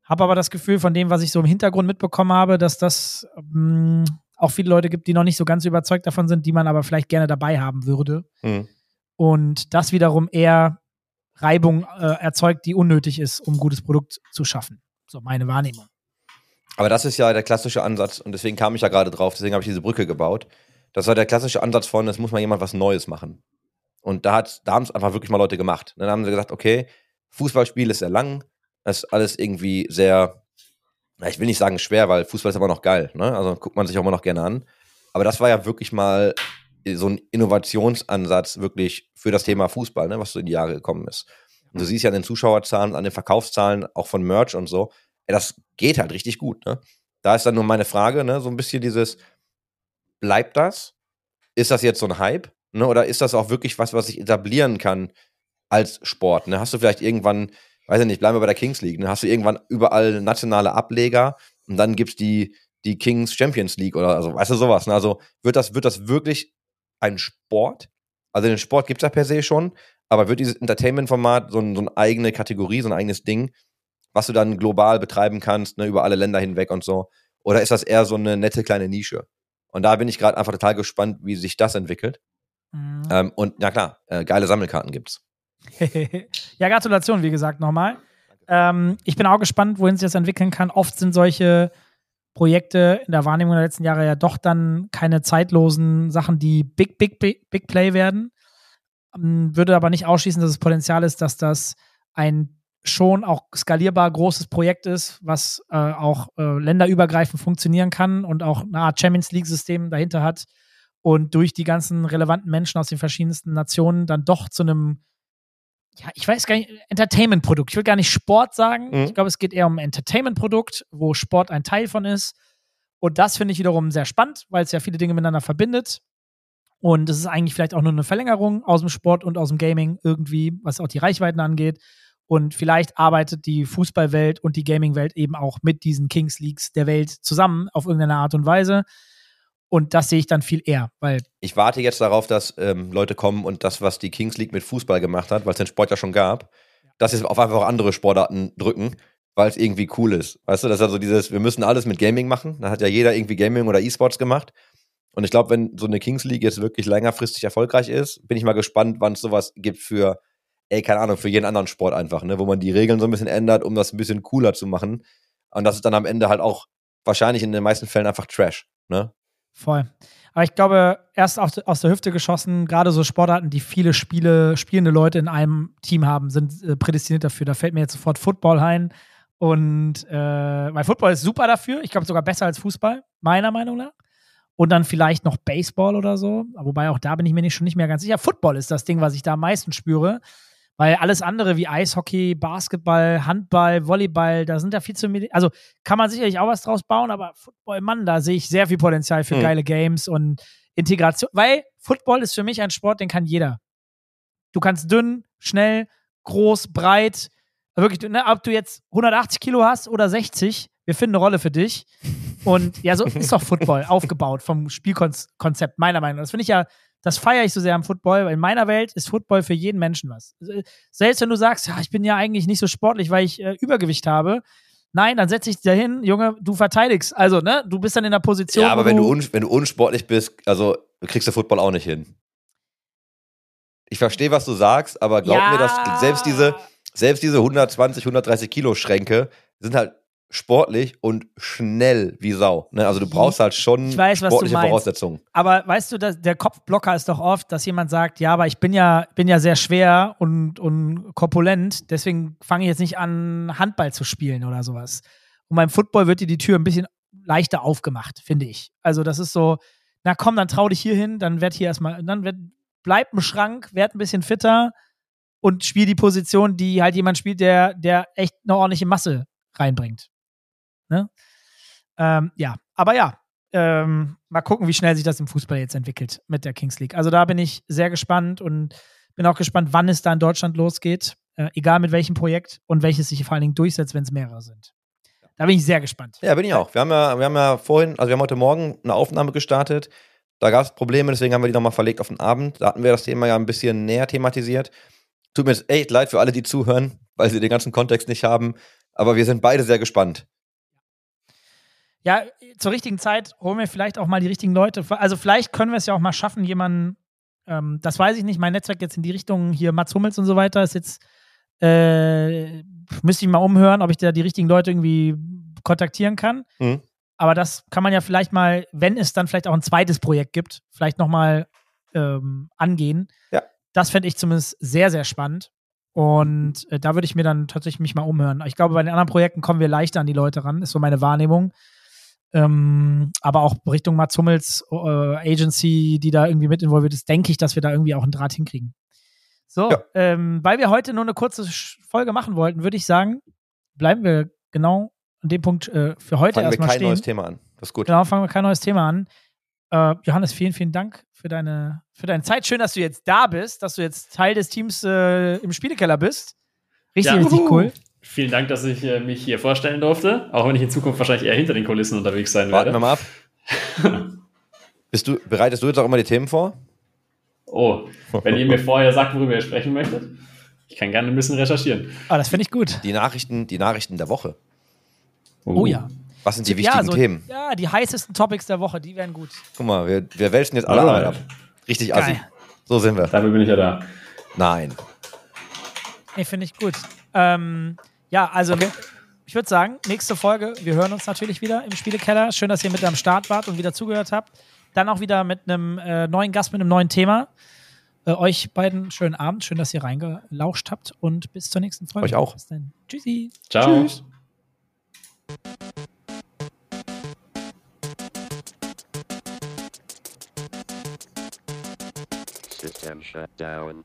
Habe aber das Gefühl von dem, was ich so im Hintergrund mitbekommen habe, dass das ähm, auch viele Leute gibt, die noch nicht so ganz überzeugt davon sind, die man aber vielleicht gerne dabei haben würde. Mhm. Und das wiederum eher Reibung äh, erzeugt, die unnötig ist, um ein gutes Produkt zu schaffen. So meine Wahrnehmung. Aber das ist ja der klassische Ansatz und deswegen kam ich ja gerade drauf, deswegen habe ich diese Brücke gebaut. Das war der klassische Ansatz von, es muss mal jemand was Neues machen. Und da, da haben es einfach wirklich mal Leute gemacht. Dann haben sie gesagt, okay, Fußballspiel ist sehr lang, das ist alles irgendwie sehr, ich will nicht sagen schwer, weil Fußball ist aber noch geil. Ne? Also guckt man sich auch immer noch gerne an. Aber das war ja wirklich mal so ein Innovationsansatz wirklich für das Thema Fußball, ne, was so in die Jahre gekommen ist. Und du siehst ja an den Zuschauerzahlen, an den Verkaufszahlen, auch von Merch und so, ey, das geht halt richtig gut. Ne? Da ist dann nur meine Frage, ne, so ein bisschen dieses, bleibt das? Ist das jetzt so ein Hype? Ne, oder ist das auch wirklich was, was sich etablieren kann als Sport? Ne? Hast du vielleicht irgendwann, weiß ich nicht, bleiben wir bei der Kings League, ne? hast du irgendwann überall nationale Ableger und dann gibt es die, die Kings Champions League oder also, weißt du, sowas. Ne? Also wird das, wird das wirklich ein Sport? Also den Sport gibt es ja per se schon, aber wird dieses Entertainment-Format so, ein, so eine eigene Kategorie, so ein eigenes Ding, was du dann global betreiben kannst, ne, über alle Länder hinweg und so? Oder ist das eher so eine nette kleine Nische? Und da bin ich gerade einfach total gespannt, wie sich das entwickelt. Mhm. Ähm, und ja klar, äh, geile Sammelkarten gibt's. ja, Gratulation, wie gesagt, nochmal. Ähm, ich bin auch gespannt, wohin sich das entwickeln kann. Oft sind solche Projekte in der Wahrnehmung der letzten Jahre ja doch dann keine zeitlosen Sachen, die big, big, big, big Play werden. Ähm, würde aber nicht ausschließen, dass es Potenzial ist, dass das ein schon auch skalierbar großes Projekt ist, was äh, auch äh, länderübergreifend funktionieren kann und auch eine Art Champions League-System dahinter hat und durch die ganzen relevanten Menschen aus den verschiedensten Nationen dann doch zu einem ja, ich weiß gar nicht, Entertainment-Produkt. Ich will gar nicht Sport sagen. Mhm. Ich glaube, es geht eher um ein Entertainment-Produkt, wo Sport ein Teil von ist. Und das finde ich wiederum sehr spannend, weil es ja viele Dinge miteinander verbindet. Und es ist eigentlich vielleicht auch nur eine Verlängerung aus dem Sport und aus dem Gaming irgendwie, was auch die Reichweiten angeht. Und vielleicht arbeitet die Fußballwelt und die Gaming-Welt eben auch mit diesen Kings Leagues der Welt zusammen auf irgendeine Art und Weise. Und das sehe ich dann viel eher, weil. Ich warte jetzt darauf, dass ähm, Leute kommen und das, was die Kings League mit Fußball gemacht hat, weil es den Sport ja schon gab, dass sie auf einfach andere Sportarten drücken, weil es irgendwie cool ist. Weißt du, das ist also dieses, wir müssen alles mit Gaming machen. Da hat ja jeder irgendwie Gaming oder E-Sports gemacht. Und ich glaube, wenn so eine Kings League jetzt wirklich längerfristig erfolgreich ist, bin ich mal gespannt, wann es sowas gibt für, ey, keine Ahnung, für jeden anderen Sport einfach, ne, wo man die Regeln so ein bisschen ändert, um das ein bisschen cooler zu machen. Und das ist dann am Ende halt auch wahrscheinlich in den meisten Fällen einfach Trash, ne? Voll. Aber ich glaube, erst aus der Hüfte geschossen, gerade so Sportarten, die viele Spiele, spielende Leute in einem Team haben, sind äh, prädestiniert dafür. Da fällt mir jetzt sofort Football ein. Und äh, weil Football ist super dafür. Ich glaube sogar besser als Fußball, meiner Meinung nach. Und dann vielleicht noch Baseball oder so. Wobei auch da bin ich mir nicht, schon nicht mehr ganz sicher. Football ist das Ding, was ich da am meisten spüre. Weil alles andere wie Eishockey, Basketball, Handball, Volleyball, da sind ja viel zu. Also kann man sicherlich auch was draus bauen, aber Football, Mann, da sehe ich sehr viel Potenzial für mhm. geile Games und Integration. Weil Football ist für mich ein Sport, den kann jeder. Du kannst dünn, schnell, groß, breit, wirklich, ne, ob du jetzt 180 Kilo hast oder 60, wir finden eine Rolle für dich. Und ja, so ist doch Football aufgebaut vom Spielkonzept, meiner Meinung nach. Das finde ich ja das feiere ich so sehr am Football, weil in meiner Welt ist Football für jeden Menschen was. Selbst wenn du sagst, ja, ich bin ja eigentlich nicht so sportlich, weil ich äh, Übergewicht habe. Nein, dann setze ich dich dahin, Junge, du verteidigst. Also, ne, du bist dann in der Position. Ja, aber wenn du, wenn du unsportlich bist, also kriegst du Football auch nicht hin. Ich verstehe, was du sagst, aber glaub ja. mir, dass selbst diese, selbst diese 120, 130 Kilo Schränke sind halt sportlich und schnell wie Sau. Ne? Also du brauchst halt schon ich weiß, sportliche Voraussetzungen. Aber weißt du, der Kopfblocker ist doch oft, dass jemand sagt, ja, aber ich bin ja, bin ja sehr schwer und, und korpulent, deswegen fange ich jetzt nicht an, Handball zu spielen oder sowas. Und beim Football wird dir die Tür ein bisschen leichter aufgemacht, finde ich. Also das ist so, na komm, dann trau dich hier hin, dann werd hier erstmal, dann werd, bleib im Schrank, werd ein bisschen fitter und spiel die Position, die halt jemand spielt, der, der echt eine ordentliche Masse reinbringt. Ne? Ähm, ja, aber ja, ähm, mal gucken, wie schnell sich das im Fußball jetzt entwickelt mit der Kings League. Also da bin ich sehr gespannt und bin auch gespannt, wann es da in Deutschland losgeht, äh, egal mit welchem Projekt und welches sich vor allen Dingen durchsetzt, wenn es mehrere sind. Da bin ich sehr gespannt. Ja, bin ich auch. Wir haben ja, wir haben ja vorhin, also wir haben heute Morgen eine Aufnahme gestartet. Da gab es Probleme, deswegen haben wir die nochmal verlegt auf den Abend. Da hatten wir das Thema ja ein bisschen näher thematisiert. Tut mir jetzt echt leid für alle, die zuhören, weil sie den ganzen Kontext nicht haben. Aber wir sind beide sehr gespannt. Ja, zur richtigen Zeit holen wir vielleicht auch mal die richtigen Leute. Also vielleicht können wir es ja auch mal schaffen, jemanden, ähm, das weiß ich nicht, mein Netzwerk jetzt in die Richtung hier Mats Hummels und so weiter ist jetzt, äh, müsste ich mal umhören, ob ich da die richtigen Leute irgendwie kontaktieren kann. Mhm. Aber das kann man ja vielleicht mal, wenn es dann vielleicht auch ein zweites Projekt gibt, vielleicht nochmal ähm, angehen. Ja. Das fände ich zumindest sehr, sehr spannend. Und äh, da würde ich mir dann tatsächlich mich mal umhören. Ich glaube, bei den anderen Projekten kommen wir leichter an die Leute ran, ist so meine Wahrnehmung. Ähm, aber auch Richtung Mats Hummels äh, Agency, die da irgendwie mit involviert ist, denke ich, dass wir da irgendwie auch einen Draht hinkriegen. So, ja. ähm, weil wir heute nur eine kurze Folge machen wollten, würde ich sagen, bleiben wir genau an dem Punkt äh, für heute fangen erstmal stehen. Fangen wir kein neues Thema an. Das ist gut. Genau, fangen wir kein neues Thema an. Äh, Johannes, vielen, vielen Dank für deine, für deine Zeit. Schön, dass du jetzt da bist, dass du jetzt Teil des Teams äh, im Spielekeller bist. Richtig, ja. richtig cool. Vielen Dank, dass ich äh, mich hier vorstellen durfte, auch wenn ich in Zukunft wahrscheinlich eher hinter den Kulissen unterwegs sein Warten werde. Warten wir mal ab. Bist du, bereitest du jetzt auch immer die Themen vor? Oh, wenn ihr mir vorher sagt, worüber ihr sprechen möchtet, ich kann gerne ein bisschen recherchieren. Ah, das finde ich gut. Die Nachrichten, die Nachrichten der Woche. Oh, oh ja. Was sind die wichtigen ja, so, Themen? Ja, die heißesten Topics der Woche, die wären gut. Guck mal, wir, wir wälzen jetzt alle Arbeit ab. Richtig assi. Geil. So sind wir. Dafür bin ich ja da. Nein. Nee, finde ich gut. Ähm, ja, also okay. ich würde sagen, nächste Folge, wir hören uns natürlich wieder im Spielekeller. Schön, dass ihr mit am Start wart und wieder zugehört habt. Dann auch wieder mit einem äh, neuen Gast, mit einem neuen Thema. Äh, euch beiden schönen Abend, schön, dass ihr reingelauscht habt und bis zur nächsten Folge. Euch auch. Bis dann. Tschüssi. Ciao. Tschüss. System shut down.